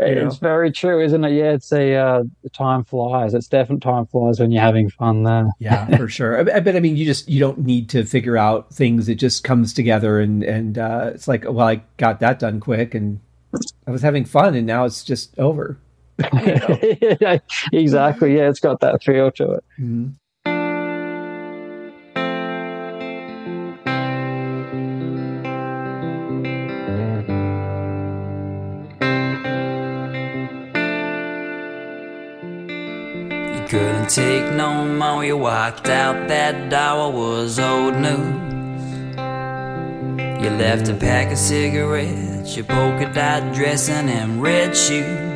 It's know? very true, isn't it? Yeah, it's a uh, time flies. It's definitely time flies when you're having fun there. yeah, for sure. But I mean, you just you don't need to figure out things. It just comes together, and and uh, it's like, well, I got that done quick, and I was having fun, and now it's just over. exactly. Yeah, it's got that feel to it. Mm-hmm. You couldn't take no more. You walked out that door was old news. You left a pack of cigarettes, your polka dot dressing, and red shoes.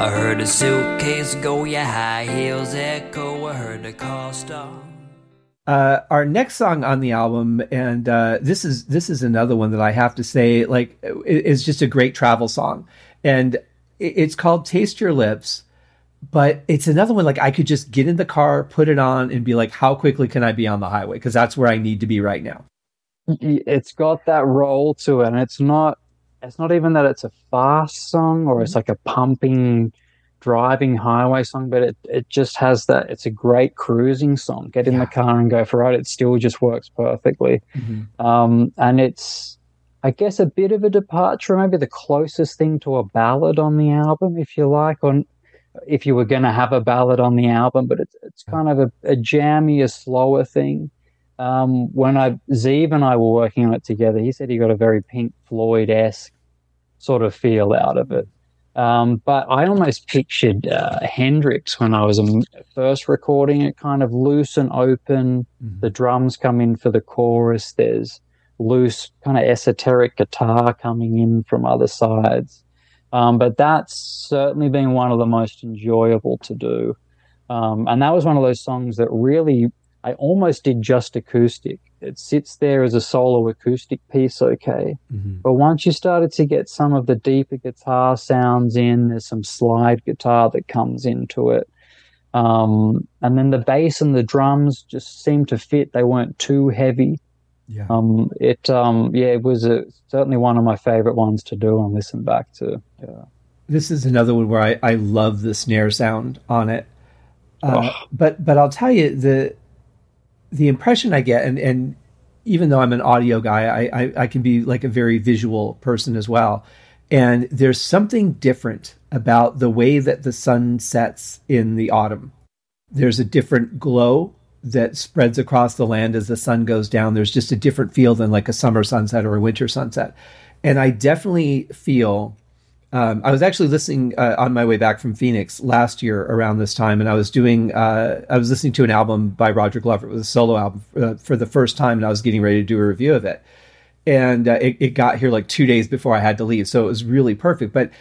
I heard a suitcase go, your high heels echo. I heard the car start. Uh, our next song on the album, and uh, this is this is another one that I have to say, like, is just a great travel song, and it's called "Taste Your Lips." But it's another one like I could just get in the car, put it on, and be like, "How quickly can I be on the highway?" Because that's where I need to be right now. It's got that roll to it, and it's not. It's not even that it's a fast song or it's like a pumping driving highway song, but it, it just has that. It's a great cruising song. Get in yeah. the car and go for it. It still just works perfectly. Mm-hmm. Um, and it's, I guess, a bit of a departure, maybe the closest thing to a ballad on the album, if you like, on if you were going to have a ballad on the album, but it's, it's kind of a, a jammy, a slower thing. Um, when I Zeev and I were working on it together, he said he got a very Pink Floyd esque sort of feel out of it. Um, but I almost pictured uh, Hendrix when I was um, first recording it, kind of loose and open. Mm-hmm. The drums come in for the chorus. There's loose, kind of esoteric guitar coming in from other sides. Um, but that's certainly been one of the most enjoyable to do. Um, and that was one of those songs that really I almost did just acoustic it sits there as a solo acoustic piece, okay. Mm-hmm. But once you started to get some of the deeper guitar sounds in, there's some slide guitar that comes into it. Um, and then the bass and the drums just seemed to fit. They weren't too heavy. Yeah. Um, it, um, yeah, it was a, certainly one of my favorite ones to do and listen back to. Yeah. This is another one where I, I love the snare sound on it. Uh, oh. But but I'll tell you the the impression I get, and, and even though I'm an audio guy, I, I, I can be like a very visual person as well. And there's something different about the way that the sun sets in the autumn. There's a different glow that spreads across the land as the sun goes down. There's just a different feel than like a summer sunset or a winter sunset. And I definitely feel um, I was actually listening uh, on my way back from Phoenix last year around this time, and I was doing uh, I was listening to an album by Roger Glover. It was a solo album uh, for the first time, and I was getting ready to do a review of it. And uh, it, it got here like two days before I had to leave, so it was really perfect. But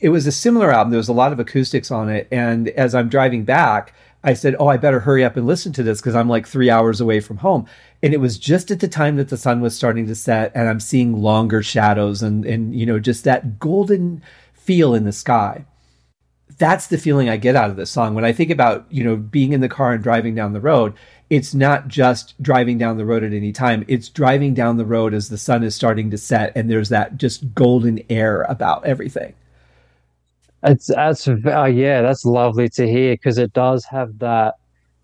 it was a similar album. There was a lot of acoustics on it, and as I'm driving back, I said, "Oh, I better hurry up and listen to this because I'm like three hours away from home." and it was just at the time that the sun was starting to set and i'm seeing longer shadows and and you know just that golden feel in the sky. That's the feeling i get out of this song. When i think about you know being in the car and driving down the road it's not just driving down the road at any time. It's driving down the road as the sun is starting to set and there's that just golden air about everything. It's that's uh, yeah that's lovely to hear because it does have that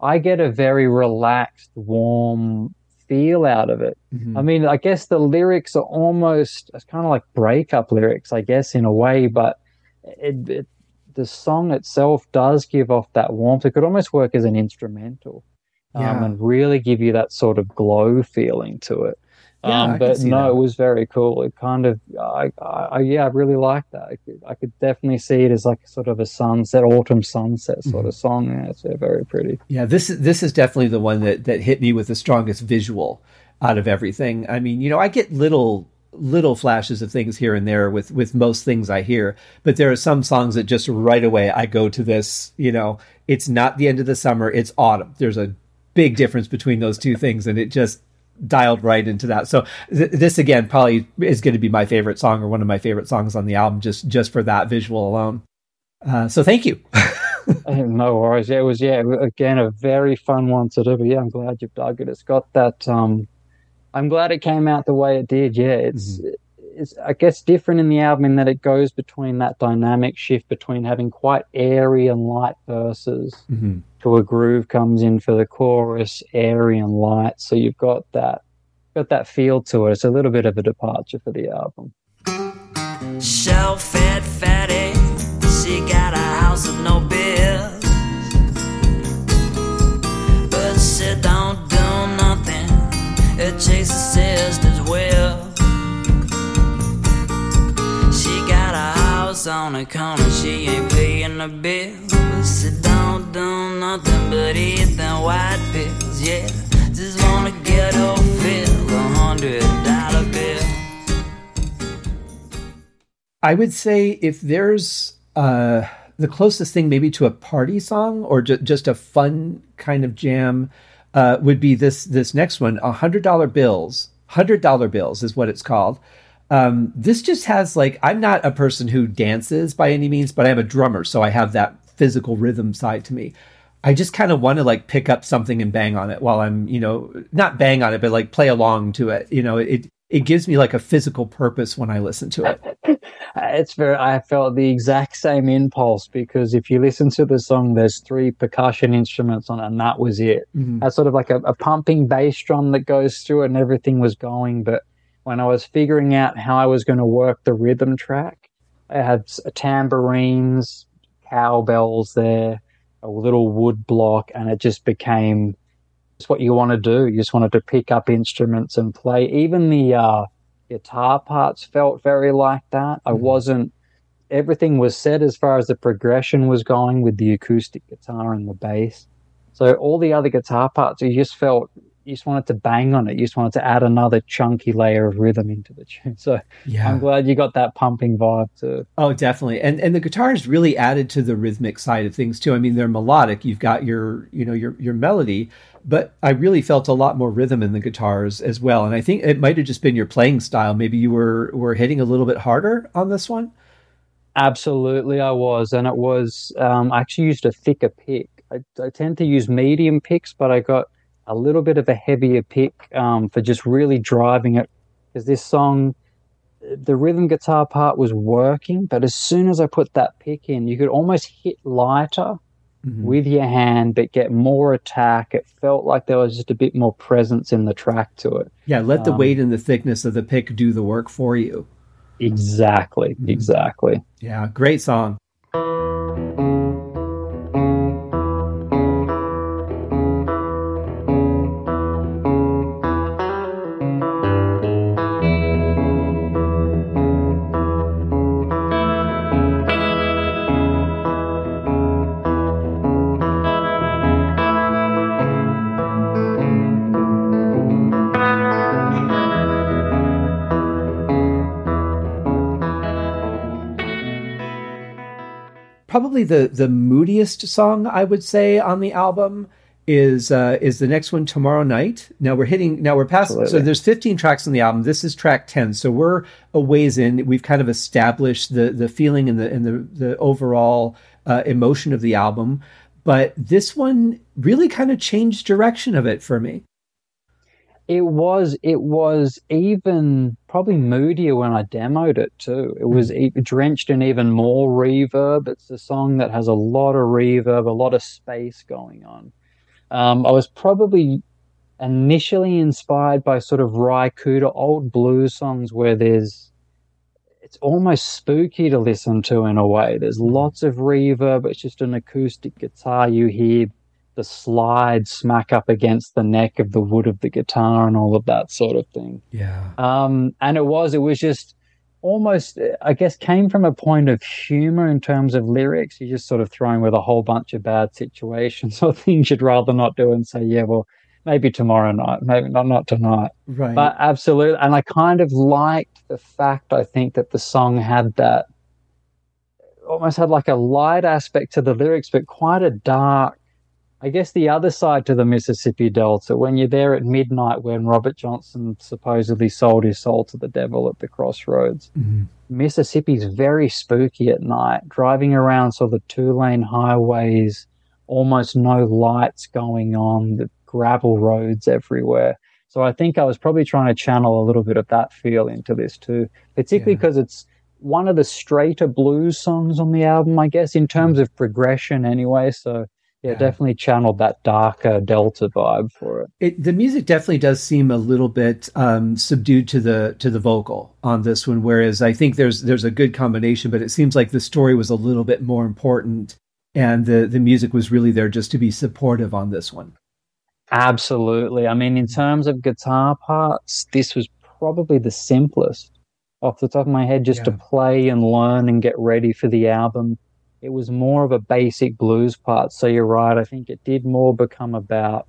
i get a very relaxed warm feel out of it. Mm-hmm. I mean, I guess the lyrics are almost it's kind of like breakup lyrics, I guess, in a way, but it, it, the song itself does give off that warmth. It could almost work as an instrumental um, yeah. and really give you that sort of glow feeling to it. Yeah, um, but no, that. it was very cool. It kind of, I, I, yeah, I really like that. I could, I could, definitely see it as like sort of a sunset, autumn sunset sort mm-hmm. of song. Yeah, it's yeah, very pretty. Yeah, this this is definitely the one that that hit me with the strongest visual out of everything. I mean, you know, I get little little flashes of things here and there with with most things I hear, but there are some songs that just right away I go to this. You know, it's not the end of the summer; it's autumn. There's a big difference between those two things, and it just dialed right into that. So th- this again probably is going to be my favorite song or one of my favorite songs on the album just just for that visual alone. Uh, so thank you. no worries. Yeah, it was yeah again a very fun one to do. But yeah, I'm glad you've dug it. It's got that. Um, I'm glad it came out the way it did. Yeah, it's. Mm-hmm. It's, I guess, different in the album in that it goes between that dynamic shift between having quite airy and light verses mm-hmm to a groove comes in for the chorus, airy and light. So you've got that got that feel to it. It's a little bit of a departure for the album. Shell fed fatty, she got a house with no bills. But she don't do nothing, it chases sisters on the corner, she ain't paying the bill. Sit down, do nothing but eat them white pills. Yeah, just wanna get a feel a hundred dollar bill. I would say if there's uh, the closest thing maybe to a party song or ju- just a fun kind of jam uh, would be this this next one, a hundred dollar bills. Hundred dollar bills is what it's called. Um, this just has like I'm not a person who dances by any means, but I am a drummer, so I have that physical rhythm side to me. I just kind of want to like pick up something and bang on it while I'm, you know, not bang on it, but like play along to it. You know, it it gives me like a physical purpose when I listen to it. it's very. I felt the exact same impulse because if you listen to the song, there's three percussion instruments on it, and that was it. Mm-hmm. That's sort of like a, a pumping bass drum that goes through it, and everything was going. But when I was figuring out how I was going to work the rhythm track, I had tambourines, cowbells there, a little wood block, and it just became it's what you want to do. You just wanted to pick up instruments and play. Even the uh, guitar parts felt very like that. I mm-hmm. wasn't, everything was set as far as the progression was going with the acoustic guitar and the bass. So all the other guitar parts, you just felt you just wanted to bang on it. You just wanted to add another chunky layer of rhythm into the tune. So yeah. I'm glad you got that pumping vibe too. Oh, definitely. And and the guitars really added to the rhythmic side of things too. I mean, they're melodic. You've got your you know your your melody, but I really felt a lot more rhythm in the guitars as well. And I think it might have just been your playing style. Maybe you were were hitting a little bit harder on this one. Absolutely, I was, and it was. Um, I actually used a thicker pick. I, I tend to use medium picks, but I got a little bit of a heavier pick um, for just really driving it. Because this song the rhythm guitar part was working but as soon as i put that pick in you could almost hit lighter mm-hmm. with your hand but get more attack. It felt like there was just a bit more presence in the track to it. Yeah let the um, weight and the thickness of the pick do the work for you. Exactly mm-hmm. exactly. Yeah great song probably the the moodiest song I would say on the album is uh, is the next one tomorrow night. Now we're hitting now we're past Absolutely. so there's 15 tracks on the album. This is track 10. So we're a ways in. We've kind of established the the feeling and the and the the overall uh, emotion of the album. But this one really kind of changed direction of it for me. It was it was even probably moodier when I demoed it too. It was mm. drenched in even more reverb. It's a song that has a lot of reverb, a lot of space going on. Um, I was probably initially inspired by sort of Ry Cooder old blues songs where there's it's almost spooky to listen to in a way. There's mm. lots of reverb. It's just an acoustic guitar you hear the slide smack up against the neck of the wood of the guitar and all of that sort of thing. Yeah. Um, and it was, it was just almost, I guess, came from a point of humor in terms of lyrics. You're just sort of throwing with a whole bunch of bad situations or things you'd rather not do and say, yeah, well, maybe tomorrow night, maybe not, not tonight. Right. But absolutely. And I kind of liked the fact, I think, that the song had that almost had like a light aspect to the lyrics, but quite a dark I guess the other side to the Mississippi Delta, when you're there at midnight when Robert Johnson supposedly sold his soul to the devil at the crossroads, mm-hmm. Mississippi's very spooky at night, driving around sort of two lane highways, almost no lights going on, the gravel roads everywhere. So I think I was probably trying to channel a little bit of that feel into this too, particularly because yeah. it's one of the straighter blues songs on the album, I guess, in terms of progression anyway. So yeah, yeah, definitely channeled that darker Delta vibe for it. it. The music definitely does seem a little bit um, subdued to the to the vocal on this one, whereas I think there's there's a good combination, but it seems like the story was a little bit more important, and the the music was really there just to be supportive on this one. Absolutely. I mean, in terms of guitar parts, this was probably the simplest off the top of my head just yeah. to play and learn and get ready for the album. It was more of a basic blues part. So you're right. I think it did more become about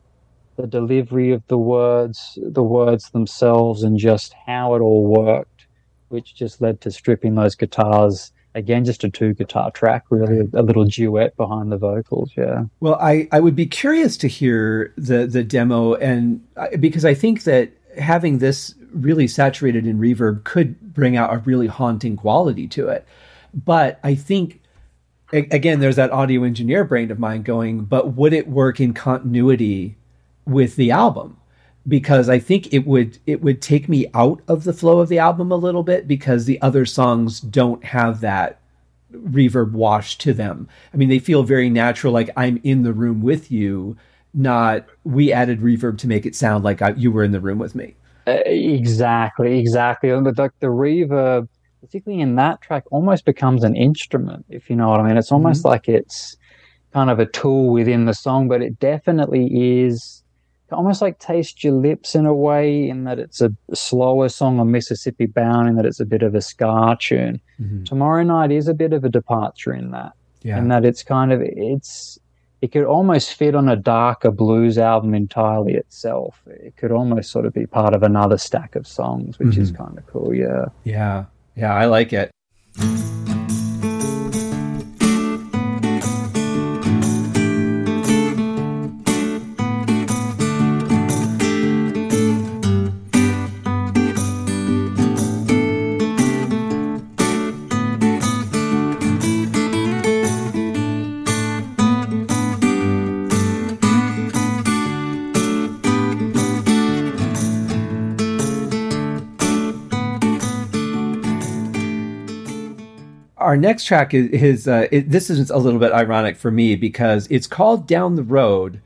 the delivery of the words, the words themselves, and just how it all worked, which just led to stripping those guitars again just a two guitar track really a, little duet behind the vocals yeah well i i would be curious to hear the the demo and uh, because i think that having this really saturated in reverb could bring out a really haunting quality to it but i think again there's that audio engineer brain of mine going but would it work in continuity with the album because I think it would it would take me out of the flow of the album a little bit because the other songs don't have that reverb wash to them. I mean, they feel very natural, like I'm in the room with you, not we added reverb to make it sound like I, you were in the room with me. Uh, exactly, exactly. But like the reverb, particularly in that track, almost becomes an instrument, if you know what I mean. It's almost mm-hmm. like it's kind of a tool within the song, but it definitely is almost like Taste Your Lips in a way, in that it's a slower song on Mississippi Bound, in that it's a bit of a scar tune. Mm-hmm. Tomorrow Night is a bit of a departure in that. Yeah. In that it's kind of, it's, it could almost fit on a darker blues album entirely itself. It could almost sort of be part of another stack of songs, which mm-hmm. is kind of cool. Yeah. Yeah. Yeah. I like it. Our next track is, is uh, it, this is a little bit ironic for me because it's called Down the Road,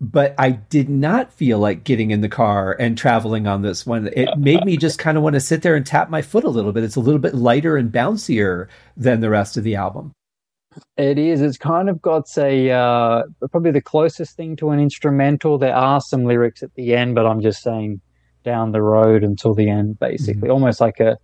but I did not feel like getting in the car and traveling on this one. It made me just kind of want to sit there and tap my foot a little bit. It's a little bit lighter and bouncier than the rest of the album. It is. It's kind of got a uh, probably the closest thing to an instrumental. There are some lyrics at the end, but I'm just saying down the road until the end, basically, mm-hmm. almost like a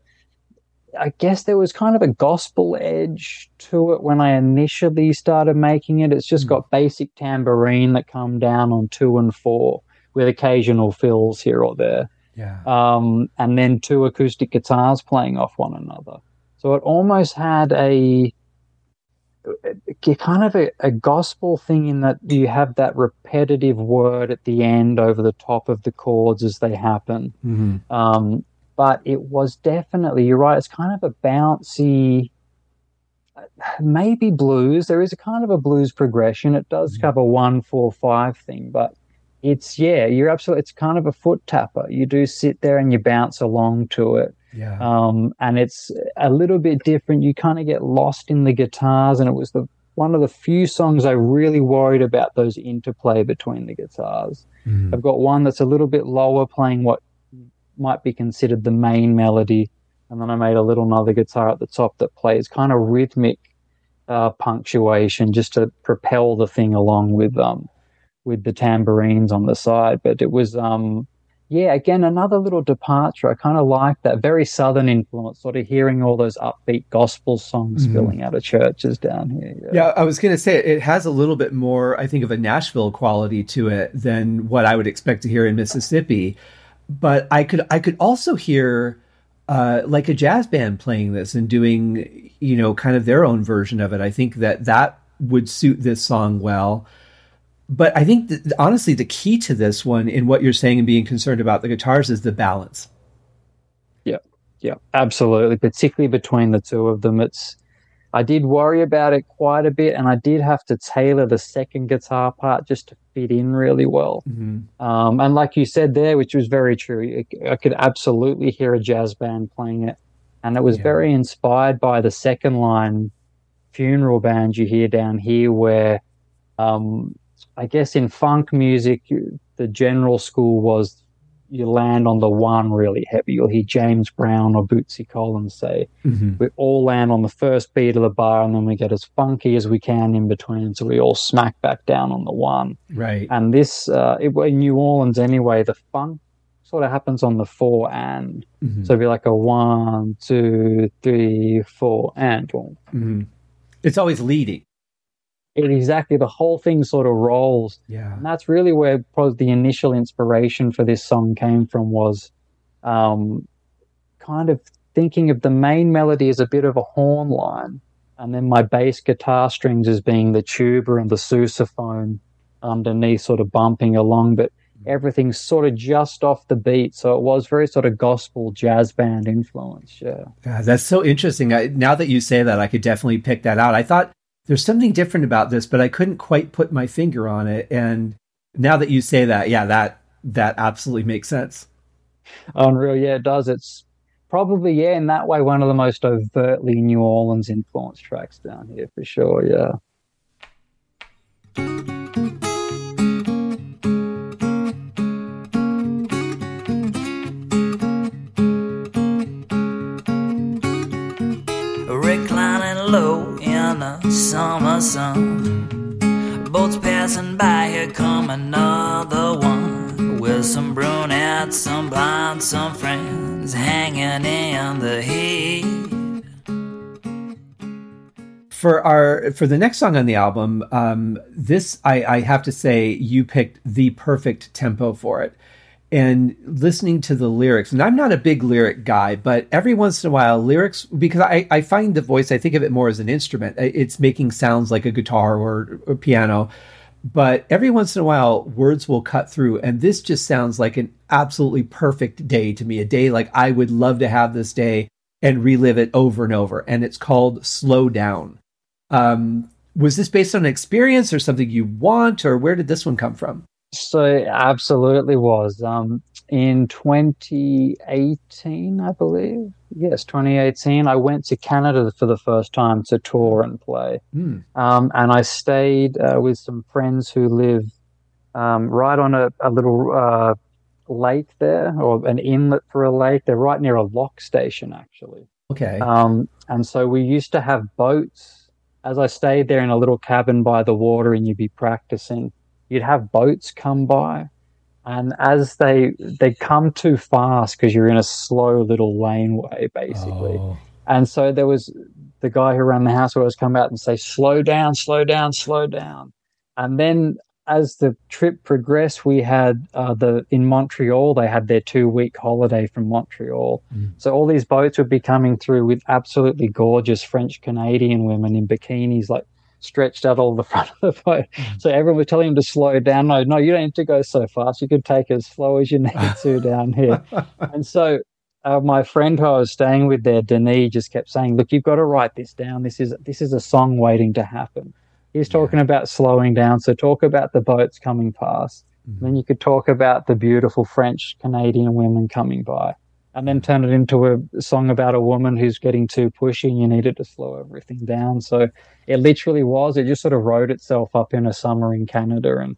I guess there was kind of a gospel edge to it when I initially started making it. It's just mm. got basic tambourine that come down on two and four with occasional fills here or there. Yeah. Um, and then two acoustic guitars playing off one another. So it almost had a, a kind of a, a, gospel thing in that you have that repetitive word at the end over the top of the chords as they happen. Mm-hmm. Um, but it was definitely, you're right, it's kind of a bouncy, maybe blues. There is a kind of a blues progression. It does mm-hmm. cover one, four, five thing, but it's, yeah, you're absolutely, it's kind of a foot tapper. You do sit there and you bounce along to it. Yeah. Um, and it's a little bit different. You kind of get lost in the guitars, and it was the one of the few songs I really worried about those interplay between the guitars. Mm. I've got one that's a little bit lower, playing what might be considered the main melody. And then I made a little another guitar at the top that plays kind of rhythmic uh, punctuation just to propel the thing along with um with the tambourines on the side. But it was um yeah, again another little departure. I kind of like that very southern influence, sort of hearing all those upbeat gospel songs mm-hmm. spilling out of churches down here. Yeah. yeah, I was going to say it has a little bit more, I think, of a Nashville quality to it than what I would expect to hear in Mississippi but I could I could also hear uh, like a jazz band playing this and doing you know kind of their own version of it. I think that that would suit this song well. But I think that, honestly, the key to this one, in what you're saying and being concerned about the guitars, is the balance. Yeah, yeah, absolutely. Particularly between the two of them, it's I did worry about it quite a bit, and I did have to tailor the second guitar part just to fit in really well. Mm-hmm. Um, and like you said there, which was very true, I could absolutely hear a jazz band playing it, and it was yeah. very inspired by the second line funeral band you hear down here, where um, I guess in funk music, the general school was you land on the one really heavy. You'll hear James Brown or Bootsy Collins say, mm-hmm. we all land on the first beat of the bar and then we get as funky as we can in between. So we all smack back down on the one. Right. And this, uh, it, in New Orleans anyway, the funk sort of happens on the four and. Mm-hmm. So it'd be like a one, two, three, four, and. Mm-hmm. It's always leading. It exactly the whole thing sort of rolls. Yeah, and that's really where the initial inspiration for this song came from was, um, kind of thinking of the main melody as a bit of a horn line, and then my bass guitar strings as being the tuba and the sousaphone underneath, sort of bumping along, but everything's sort of just off the beat. So it was very sort of gospel jazz band influence. Yeah. yeah that's so interesting. I, now that you say that, I could definitely pick that out. I thought there's something different about this, but I couldn't quite put my finger on it. And now that you say that, yeah, that that absolutely makes sense. Unreal, yeah, it does. It's probably yeah, in that way, one of the most overtly New Orleans influenced tracks down here for sure. Yeah. Reclining low the summer sun. Boats passing by, here come another one. With some brunettes, some blondes, some friends hanging in the heat. For our for the next song on the album, um, this I, I have to say you picked the perfect tempo for it and listening to the lyrics. And i'm not a big lyric guy but every once in a while lyrics because i, I find the voice i think of it more as an instrument. It's making sounds like a guitar or a piano. But every once in a while words will cut through and this just sounds like an absolutely perfect day to me a day like i would love to have this day and relive it over and over. And it's called slow down. Um, was this based on an experience or something you want or where did this one come from so it absolutely was. Um, in 2018, I believe. Yes, 2018. I went to Canada for the first time to tour and play, mm. um, and I stayed uh, with some friends who live um, right on a, a little uh, lake there, or an inlet for a lake. They're right near a lock station, actually. Okay. Um, and so we used to have boats. As I stayed there in a little cabin by the water, and you'd be practicing you'd have boats come by and as they they come too fast because you're in a slow little laneway basically oh. and so there was the guy who ran the house would always come out and say slow down slow down slow down and then as the trip progressed we had uh, the in montreal they had their two week holiday from montreal mm. so all these boats would be coming through with absolutely gorgeous french canadian women in bikinis like stretched out all the front of the boat. Mm. So everyone was telling him to slow down. No, no, you don't need to go so fast. You can take as slow as you need to down here. and so uh, my friend who I was staying with there, Denis, just kept saying, "Look, you've got to write this down. This is this is a song waiting to happen." He's talking yeah. about slowing down. So talk about the boats coming past. Mm-hmm. Then you could talk about the beautiful French Canadian women coming by and then turn it into a song about a woman who's getting too pushy and you needed to slow everything down. So it literally was, it just sort of wrote itself up in a summer in Canada. And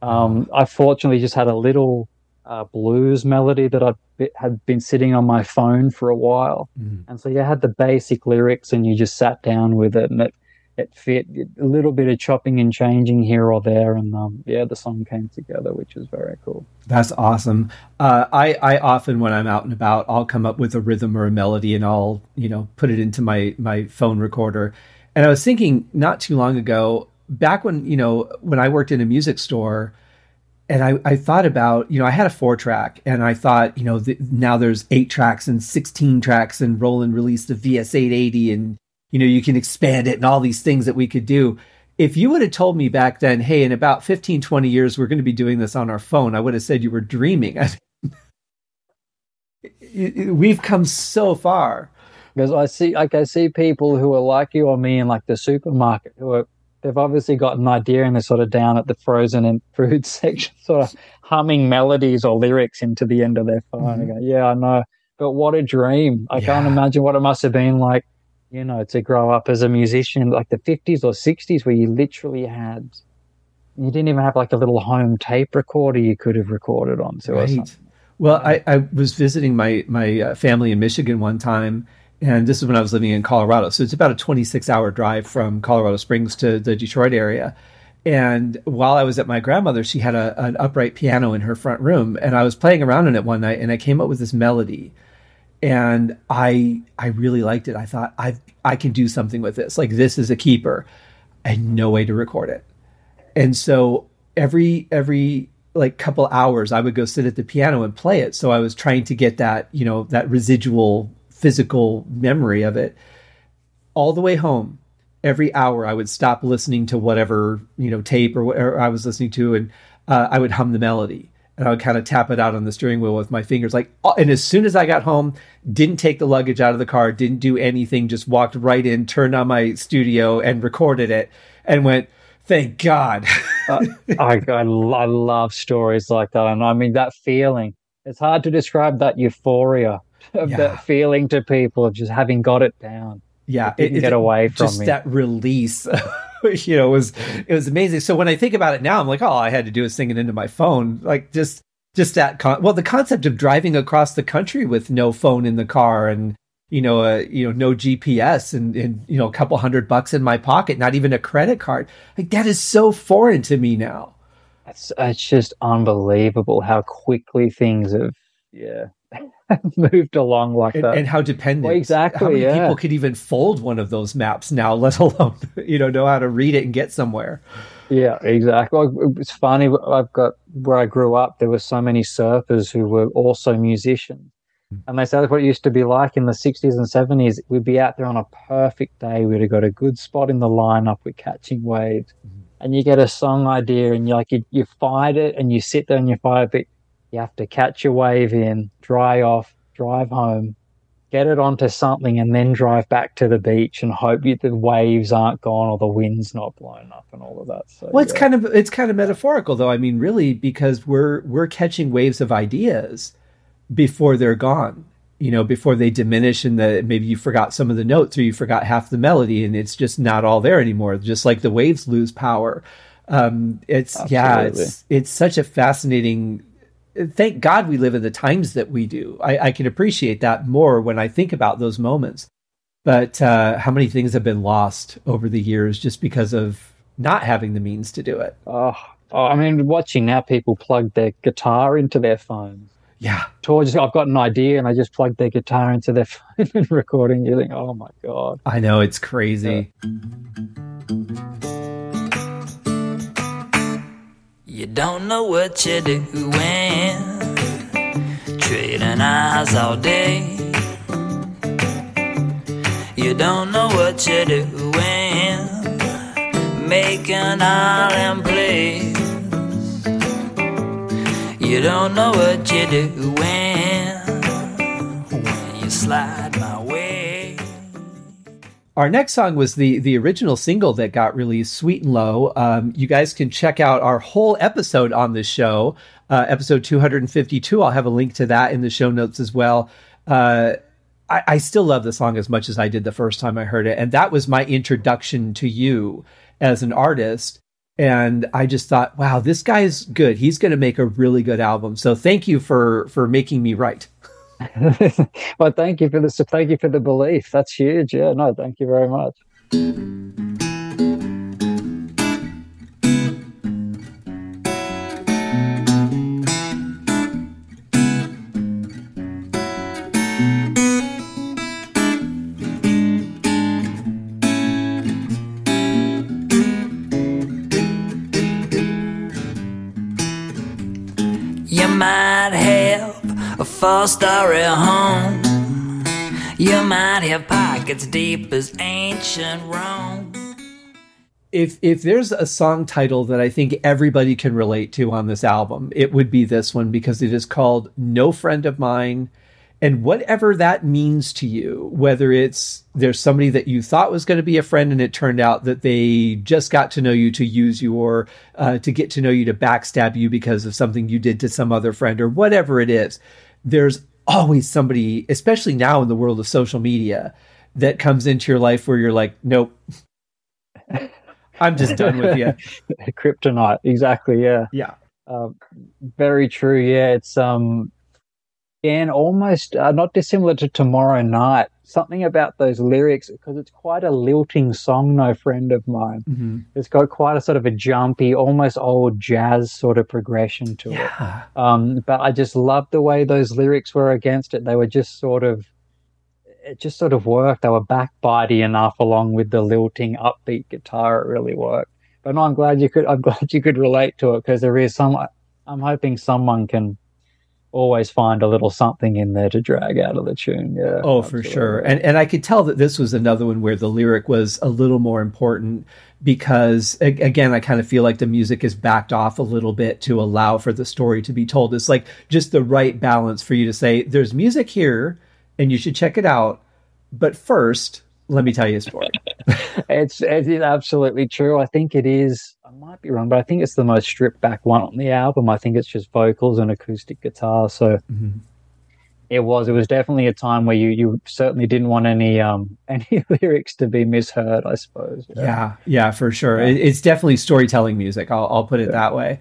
um, I fortunately just had a little uh, blues melody that I had been sitting on my phone for a while. Mm. And so you had the basic lyrics and you just sat down with it and it it fit a little bit of chopping and changing here or there, and um, yeah, the song came together, which was very cool. That's awesome. Uh, I I often when I'm out and about, I'll come up with a rhythm or a melody, and I'll you know put it into my my phone recorder. And I was thinking not too long ago, back when you know when I worked in a music store. And I, I thought about, you know, I had a four track and I thought, you know, the, now there's eight tracks and 16 tracks and Roland released the VS880 and you know, you can expand it and all these things that we could do. If you would have told me back then, hey, in about 15, 20 years, we're going to be doing this on our phone, I would have said you were dreaming. We've come so far. Because I see, like, I see people who are like you or me in like the supermarket who are, they've obviously got an idea and they're sort of down at the frozen and food section, sort of humming melodies or lyrics into the end of their phone. Mm-hmm. Go, yeah, I know. But what a dream. I yeah. can't imagine what it must have been like you know, to grow up as a musician like the 50s or 60s where you literally had, you didn't even have like a little home tape recorder you could have recorded onto right. Well, I, I was visiting my, my uh, family in Michigan one time, and this is when I was living in Colorado. So it's about a 26 hour drive from Colorado Springs to the Detroit area. And while I was at my grandmother's, she had a, an upright piano in her front room, and I was playing around on it one night, and I came up with this melody, and I I really liked it. I thought I I can do something with this. Like this is a keeper. I had no way to record it, and so every every like couple hours, I would go sit at the piano and play it. So I was trying to get that you know that residual physical memory of it all the way home every hour I would stop listening to whatever you know tape or whatever I was listening to, and uh, I would hum the melody and I would kind of tap it out on the steering wheel with my fingers. Like, and as soon as I got home, didn't take the luggage out of the car, didn't do anything, just walked right in, turned on my studio, and recorded it, and went. Thank God. uh, I, I, I love stories like that. And I mean, that feeling, it's hard to describe that euphoria of yeah. that feeling to people of just having got it down yeah, it didn't it, get away from just me. that release. you know, was it was amazing. So when I think about it now, I'm like, oh, all I had to do is sing it into my phone. Like just just that. Con- well, the concept of driving across the country with no phone in the car and you know, uh, you know, no GPS and, and you know, a couple hundred bucks in my pocket, not even a credit card. Like that is so foreign to me now. It's it's just unbelievable how quickly things have yeah moved along like and, that. And how dependent. Well, exactly. How many yeah. people could even fold one of those maps now, let alone, you know, know how to read it and get somewhere. Yeah, exactly. It's funny. I've got where I grew up. There were so many surfers who were also musicians, hmm. and they said what it used to be like in the '60s and '70s. We'd be out there on a perfect day. We'd have got a good spot in the lineup. We're catching waves, mm-hmm. and you get a song idea, and you like you, you find it, and you sit there and you find it. But you have to catch a wave in, dry off, drive home, get it onto something, and then drive back to the beach and hope you, the waves aren't gone or the wind's not blown up and all of that. So, well, it's yeah. kind of it's kind of metaphorical, though. I mean, really, because we're we're catching waves of ideas before they're gone. You know, before they diminish, and the maybe you forgot some of the notes or you forgot half the melody, and it's just not all there anymore. Just like the waves lose power. Um, it's Absolutely. yeah, it's it's such a fascinating thank God we live in the times that we do. I, I can appreciate that more when I think about those moments. But uh, how many things have been lost over the years just because of not having the means to do it? Oh, oh I mean, watching now people plug their guitar into their phones. Yeah. Towards, I've got an idea and I just plug their guitar into their phone and recording. You think, oh my God. I know, it's crazy. Yeah. You don't know what you're doing, trading eyes all day. You don't know what you're doing, making them plays. You don't know what you're doing when you slide our next song was the the original single that got released, "Sweet and Low." Um, you guys can check out our whole episode on this show, uh, episode 252. I'll have a link to that in the show notes as well. Uh, I, I, still love the song as much as I did the first time I heard it, and that was my introduction to you as an artist. And I just thought, wow, this guy's good. He's going to make a really good album. So thank you for for making me right. well, thank you for the thank you for the belief. That's huge. Yeah, no, thank you very much. Four story home. You might have pockets deep as ancient Rome. If if there's a song title that I think everybody can relate to on this album, it would be this one because it is called No Friend of Mine. And whatever that means to you, whether it's there's somebody that you thought was going to be a friend and it turned out that they just got to know you to use you or uh, to get to know you to backstab you because of something you did to some other friend or whatever it is, there's always somebody, especially now in the world of social media, that comes into your life where you're like, nope, I'm just done with you. Kryptonite, exactly. Yeah, yeah, uh, very true. Yeah, it's um, and almost uh, not dissimilar to Tomorrow Night. Something about those lyrics because it's quite a lilting song. No friend of mine. Mm-hmm. It's got quite a sort of a jumpy, almost old jazz sort of progression to Yeah. it. Um, but I just loved the way those lyrics were against it. They were just sort of, it just sort of worked. They were backbitey enough along with the lilting, upbeat guitar. It really worked. But no, I'm glad you could. I'm glad you could relate to it because there is some. I'm hoping someone can always find a little something in there to drag out of the tune. Yeah. Oh, for sure. And and I could tell that this was another one where the lyric was a little more important because again, I kind of feel like the music is backed off a little bit to allow for the story to be told. It's like just the right balance for you to say there's music here and you should check it out, but first, let me tell you a story. It's it is absolutely true. I think it is. Might be wrong, but I think it's the most stripped back one on the album. I think it's just vocals and acoustic guitar. So Mhm. it was. It was definitely a time where you you certainly didn't want any um any lyrics to be misheard. I suppose. Yeah, yeah, for sure. It, it's definitely storytelling music. I'll, I'll put it that way.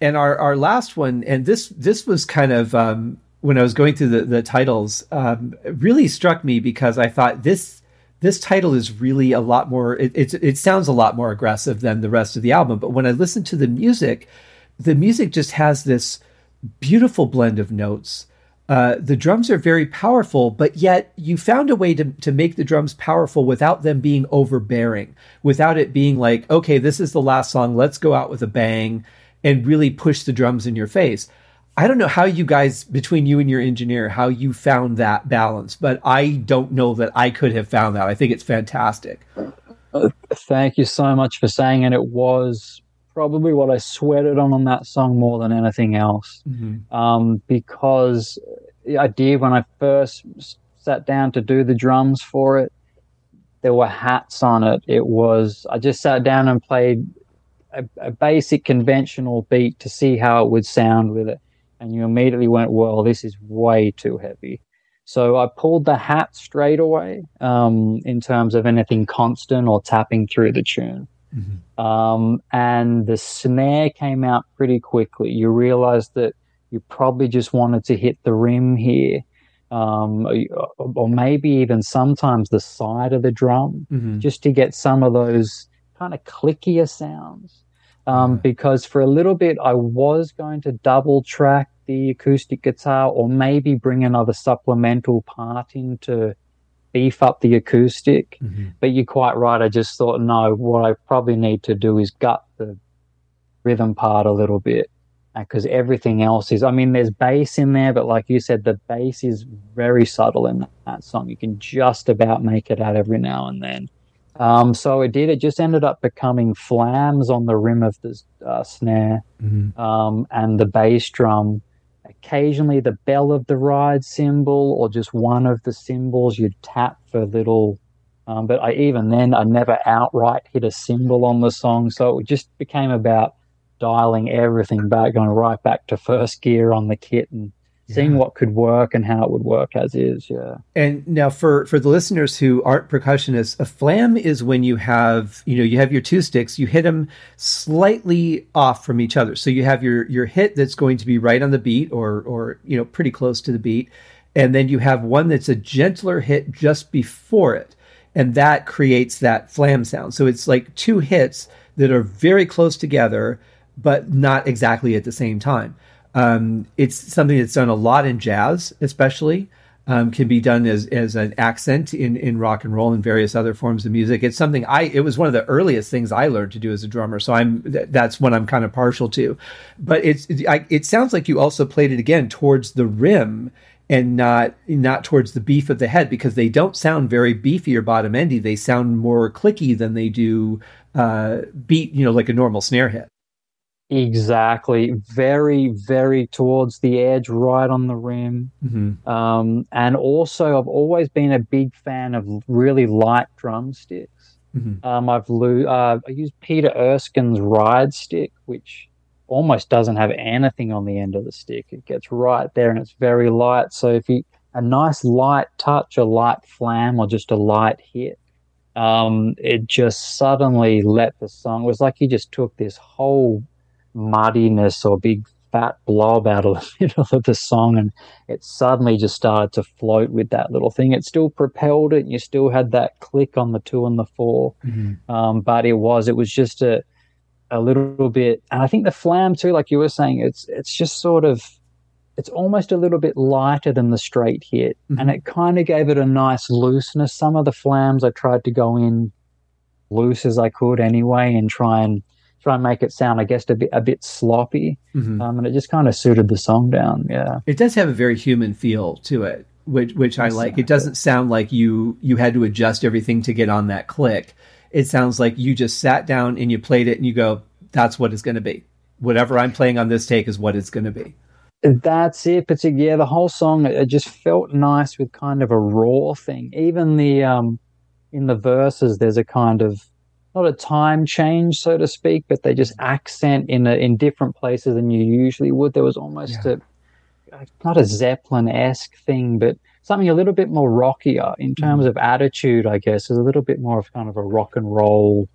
And our our last one and this this was kind of um when i was going through the the titles um it really struck me because i thought this this title is really a lot more it, it's it sounds a lot more aggressive than the rest of the album. But when i listened to the music the music just has this beautiful blend of notes uh, the drums are very powerful, but yet you found a way to, to make the drums powerful without them being overbearing, without it being like, okay, this is the last song, let's go out with a bang and really push the drums in your face. I don't know how you guys, between you and your engineer, how you found that balance, but I don't know that I could have found that. I think it's fantastic. Thank you so much for saying, and it was probably what I sweated on on that song more than anything else. um, because I did when I first sat down to do the drums for it. There were hats on it. It was I just sat down and played a, a basic conventional beat to see how it would sound with it, and you immediately went, "Well, this is way too heavy." So I pulled the hat straight away um, in terms of anything constant or tapping through the tune. Um, and the snare came out pretty quickly. You realized that you probably just wanted to hit the rim here, um, or, maybe even sometimes the side of the drum, Mhm. just to get some of those kind of clickier sounds. Um. Because for a little bit, I was going to double track the acoustic guitar, or maybe bring another supplemental part in to beef up the acoustic. Mhm. But you're quite right. I just thought, no, what I probably need to do is gut the rhythm part a little bit. Because everything else is, I mean, there's bass in there, but like you said, the bass is very subtle in that song. You can just about make it out every now and then. Um, so it did. It just ended up becoming flams on the rim of the uh, snare Mhm. um, and the bass drum. Occasionally, the bell of the ride cymbal or just one of the cymbals you'd tap for little. Um, but I even then, I never outright hit a cymbal on the song, so it just became about dialing everything back, going right back to first gear on the kit and seeing Yeah. what could work and how it would work as is. Yeah. And now for for the listeners who aren't percussionists, a flam is when you have, you know, you have your two sticks, you hit them slightly off from each other. So you have your your hit that's going to be right on the beat or or you know, pretty close to the beat, and then you have one that's a gentler hit just before it. And that creates that flam sound. So it's like two hits that are very close together but not exactly at the same time. Um, it's something that's done a lot in jazz, especially. Um, can be done as as an accent in in rock and roll and various other forms of music. It's something I it was one of the earliest things I learned to do as a drummer. So I'm th- that's what I'm kind of partial to. But it's it, I, it sounds like you also played it again towards the rim and not not towards the beef of the head because they don't sound very beefy or bottom endy. They sound more clicky than they do uh, beat you know like a normal snare hit. Exactly. Very, very towards the edge, right on the rim. Mm-hmm. Um, and also, I've always been a big fan of really light drumsticks. Mm-hmm. Um, I've lo- uh, I use Peter Erskine's ride stick, which almost doesn't have anything on the end of the stick. It gets right there and it's very light. So if you a nice light touch, a light flam, or just a light hit, um, it just suddenly let the song. It was like he just took this whole muddiness or big fat blob out of the middle of the song and it suddenly just started to float with that little thing. It still propelled it and you still had that click on the two and the 4 mm-hmm. um, but it was, it was just a, a little bit, and I think the flam too, like you were saying, it's, it's just sort of, it's almost a little bit lighter than the straight hit mm-hmm. and it kind of gave it a nice looseness. Some of the flams I tried to go in loose as I could anyway and try and try and make it sound, I guess, a bit a bit sloppy, mm-hmm. um, and it just kind of suited the song down. Yeah, it does have a very human feel to it, which which I like. It doesn't sound like you you had to adjust everything to get on that click. It sounds like you just sat down and you played it, and you go, "That's what it's going to be. Whatever I'm playing on this take is what it's going to be." That's it. But yeah, the whole song it just felt nice with kind of a raw thing. Even the um in the verses, there's a kind of not a time change, so to speak, but they just accent in a, in different places than you usually would. There was almost yeah. a not a Zeppelin esque thing, but something a little bit more rockier in mm-hmm. terms mm. of attitude. I guess is a little bit more of kind of a rock and roll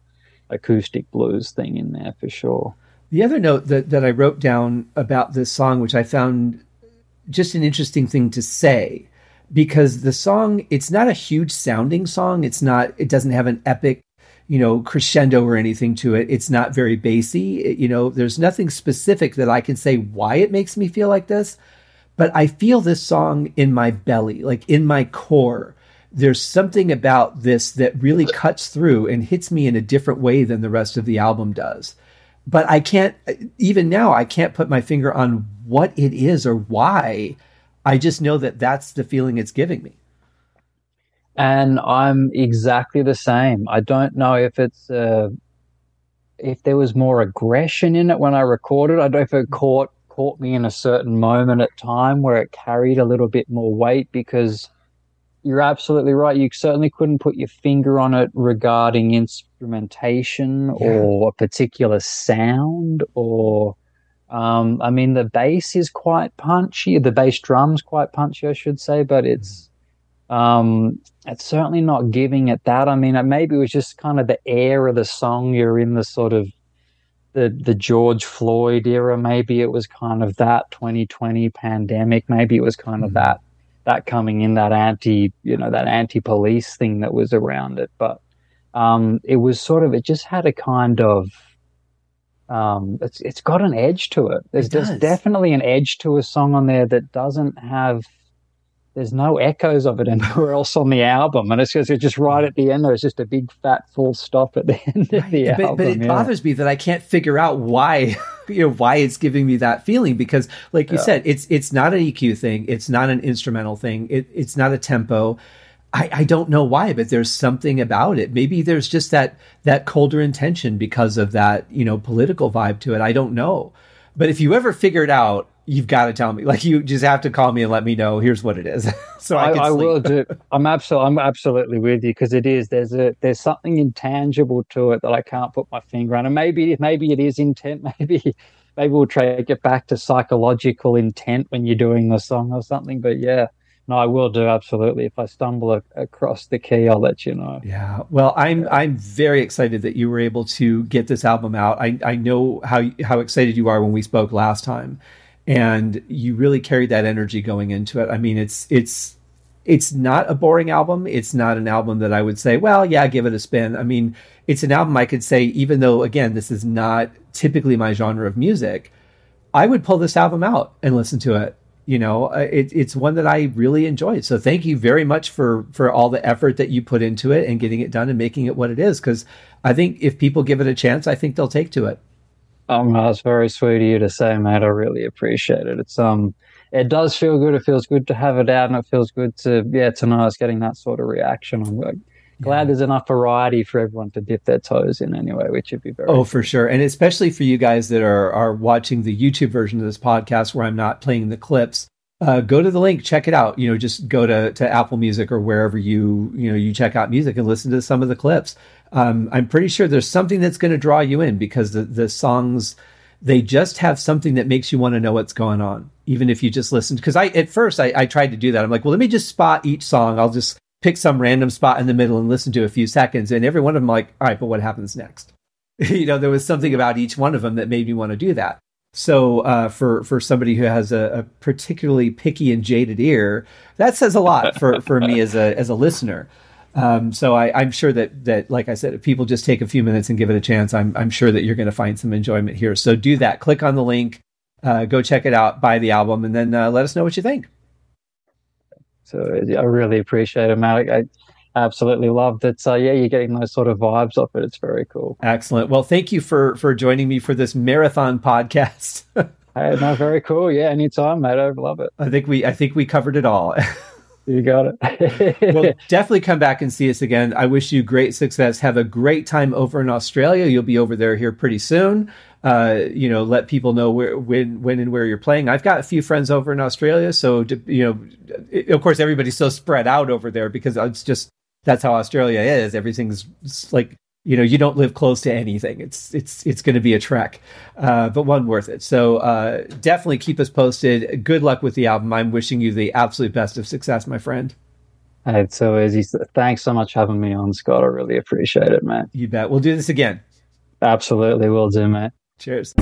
acoustic blues thing in there for sure. The other note that, that I wrote down about this song, which I found just an interesting thing to say, because the song, it's not a huge sounding song. It's not, it doesn't have an epic you know, crescendo or anything to it. It's not very bassy. It, you know, there's nothing specific that I can say why it makes me feel like this, but I feel this song in my belly, like in my core. There's something about this that really cuts through and hits me in a different way than the rest of the album does. But I can't, even now, I can't put my finger on what it is or why. I just know that that's the feeling it's giving me and I'm exactly the same. I don't know if it's uh, if there was more aggression in it when I recorded. I don't know if it caught caught me in a certain moment at time where it carried a little bit more weight because you're absolutely right. You certainly couldn't put your finger on it regarding instrumentation yeah. or a particular sound or um, I mean the bass is quite punchy. The bass drum's quite punchy, I should say, but it's um, it's certainly not giving it that. I mean, maybe it was just kind of the air of the song. You're in the sort of the the George Floyd era. Maybe it was kind of that 2020 pandemic. Maybe it was kind of mm-hmm. that that coming in that anti you know that anti police thing that was around it. But um, it was sort of it just had a kind of um, it's it's got an edge to it. There's, it there's definitely an edge to a song on there that doesn't have there's no echoes of it anywhere else on the album. And it's just, it's just right at the end, there's just a big fat full stop at the end of the but, album. But it yeah. bothers me that I can't figure out why, you know, why it's giving me that feeling because like you yeah. said, it's, it's not an EQ thing. It's not an instrumental thing. It, it's not a tempo. I, I don't know why, but there's something about it. Maybe there's just that, that colder intention because of that, you know, political vibe to it. I don't know. But if you ever figure it out, you've got to tell me. Like you just have to call me and let me know. Here's what it is. so I, I, I will do. I'm absolutely, I'm absolutely with you because it is. There's a there's something intangible to it that I can't put my finger on. And maybe maybe it is intent. Maybe maybe we'll try to get back to psychological intent when you're doing the song or something. But yeah. No, I will do absolutely. If I stumble a- across the key, I'll let you know. Yeah. Well, I'm. I'm very excited that you were able to get this album out. I I know how how excited you are when we spoke last time, and you really carried that energy going into it. I mean, it's it's it's not a boring album. It's not an album that I would say, well, yeah, give it a spin. I mean, it's an album I could say, even though again, this is not typically my genre of music, I would pull this album out and listen to it. You know, uh, it, it's one that I really enjoyed. So thank you very much for for all the effort that you put into it and getting it done and making it what it is. Because I think if people give it a chance, I think they'll take to it. Um, that's very sweet of you to say, mate. I really appreciate it. It's um, it does feel good. It feels good to have it out, and it feels good to yeah to know it's getting that sort of reaction. I'm glad there's enough variety for everyone to dip their toes in anyway, which would be very. Oh, for sure, and especially for you guys that are are watching the YouTube version of this podcast, where I'm not playing the clips. Uh, go to the link, check it out. You know, just go to to Apple Music or wherever you you know you check out music and listen to some of the clips. Um, I'm pretty sure there's something that's going to draw you in because the the songs they just have something that makes you want to know what's going on, even if you just listen. Because I at first I, I tried to do that. I'm like, well, let me just spot each song. I'll just pick some random spot in the middle and listen to a few seconds. And every one of them, like, all right, but what happens next? you know, there was something about each one of them that made me want to do that. So uh, for for somebody who has a, a, particularly picky and jaded ear, that says a lot for, for me as a as a listener. Um, so I, am sure that that like I said, if people just take a few minutes and give it a chance, I'm I'm sure that you're going to find some enjoyment here. So do that. Click on the link, uh, go check it out, buy the album, and then uh, let us know what you think. So I really appreciate it, Matt. I absolutely loved it. So yeah, you're getting those sort of vibes off it. It's very cool. Excellent. Well, thank you for for joining me for this marathon podcast. hey, no, very cool. Yeah, anytime, mate. I love it. I think we I think we covered it all. You got it. well, definitely come back and see us again. I wish you great success. Have a great time over in Australia. You'll be over there here pretty soon. Uh, you know, let people know where, when, when, and where you're playing. I've got a few friends over in Australia, so you know, it, of course, everybody's so spread out over there because it's just that's how Australia is. Everything's like you know you don't live close to anything. It's it's it's going to be a trek uh, but one worth it. So uh, definitely keep us posted. Good luck with the album. I'm wishing you the absolute best of success my friend. It's so easy. Thanks so much for having me on scott. I really appreciate it man you bet. We'll do this again. Absolutely. We'll do mate. Cheers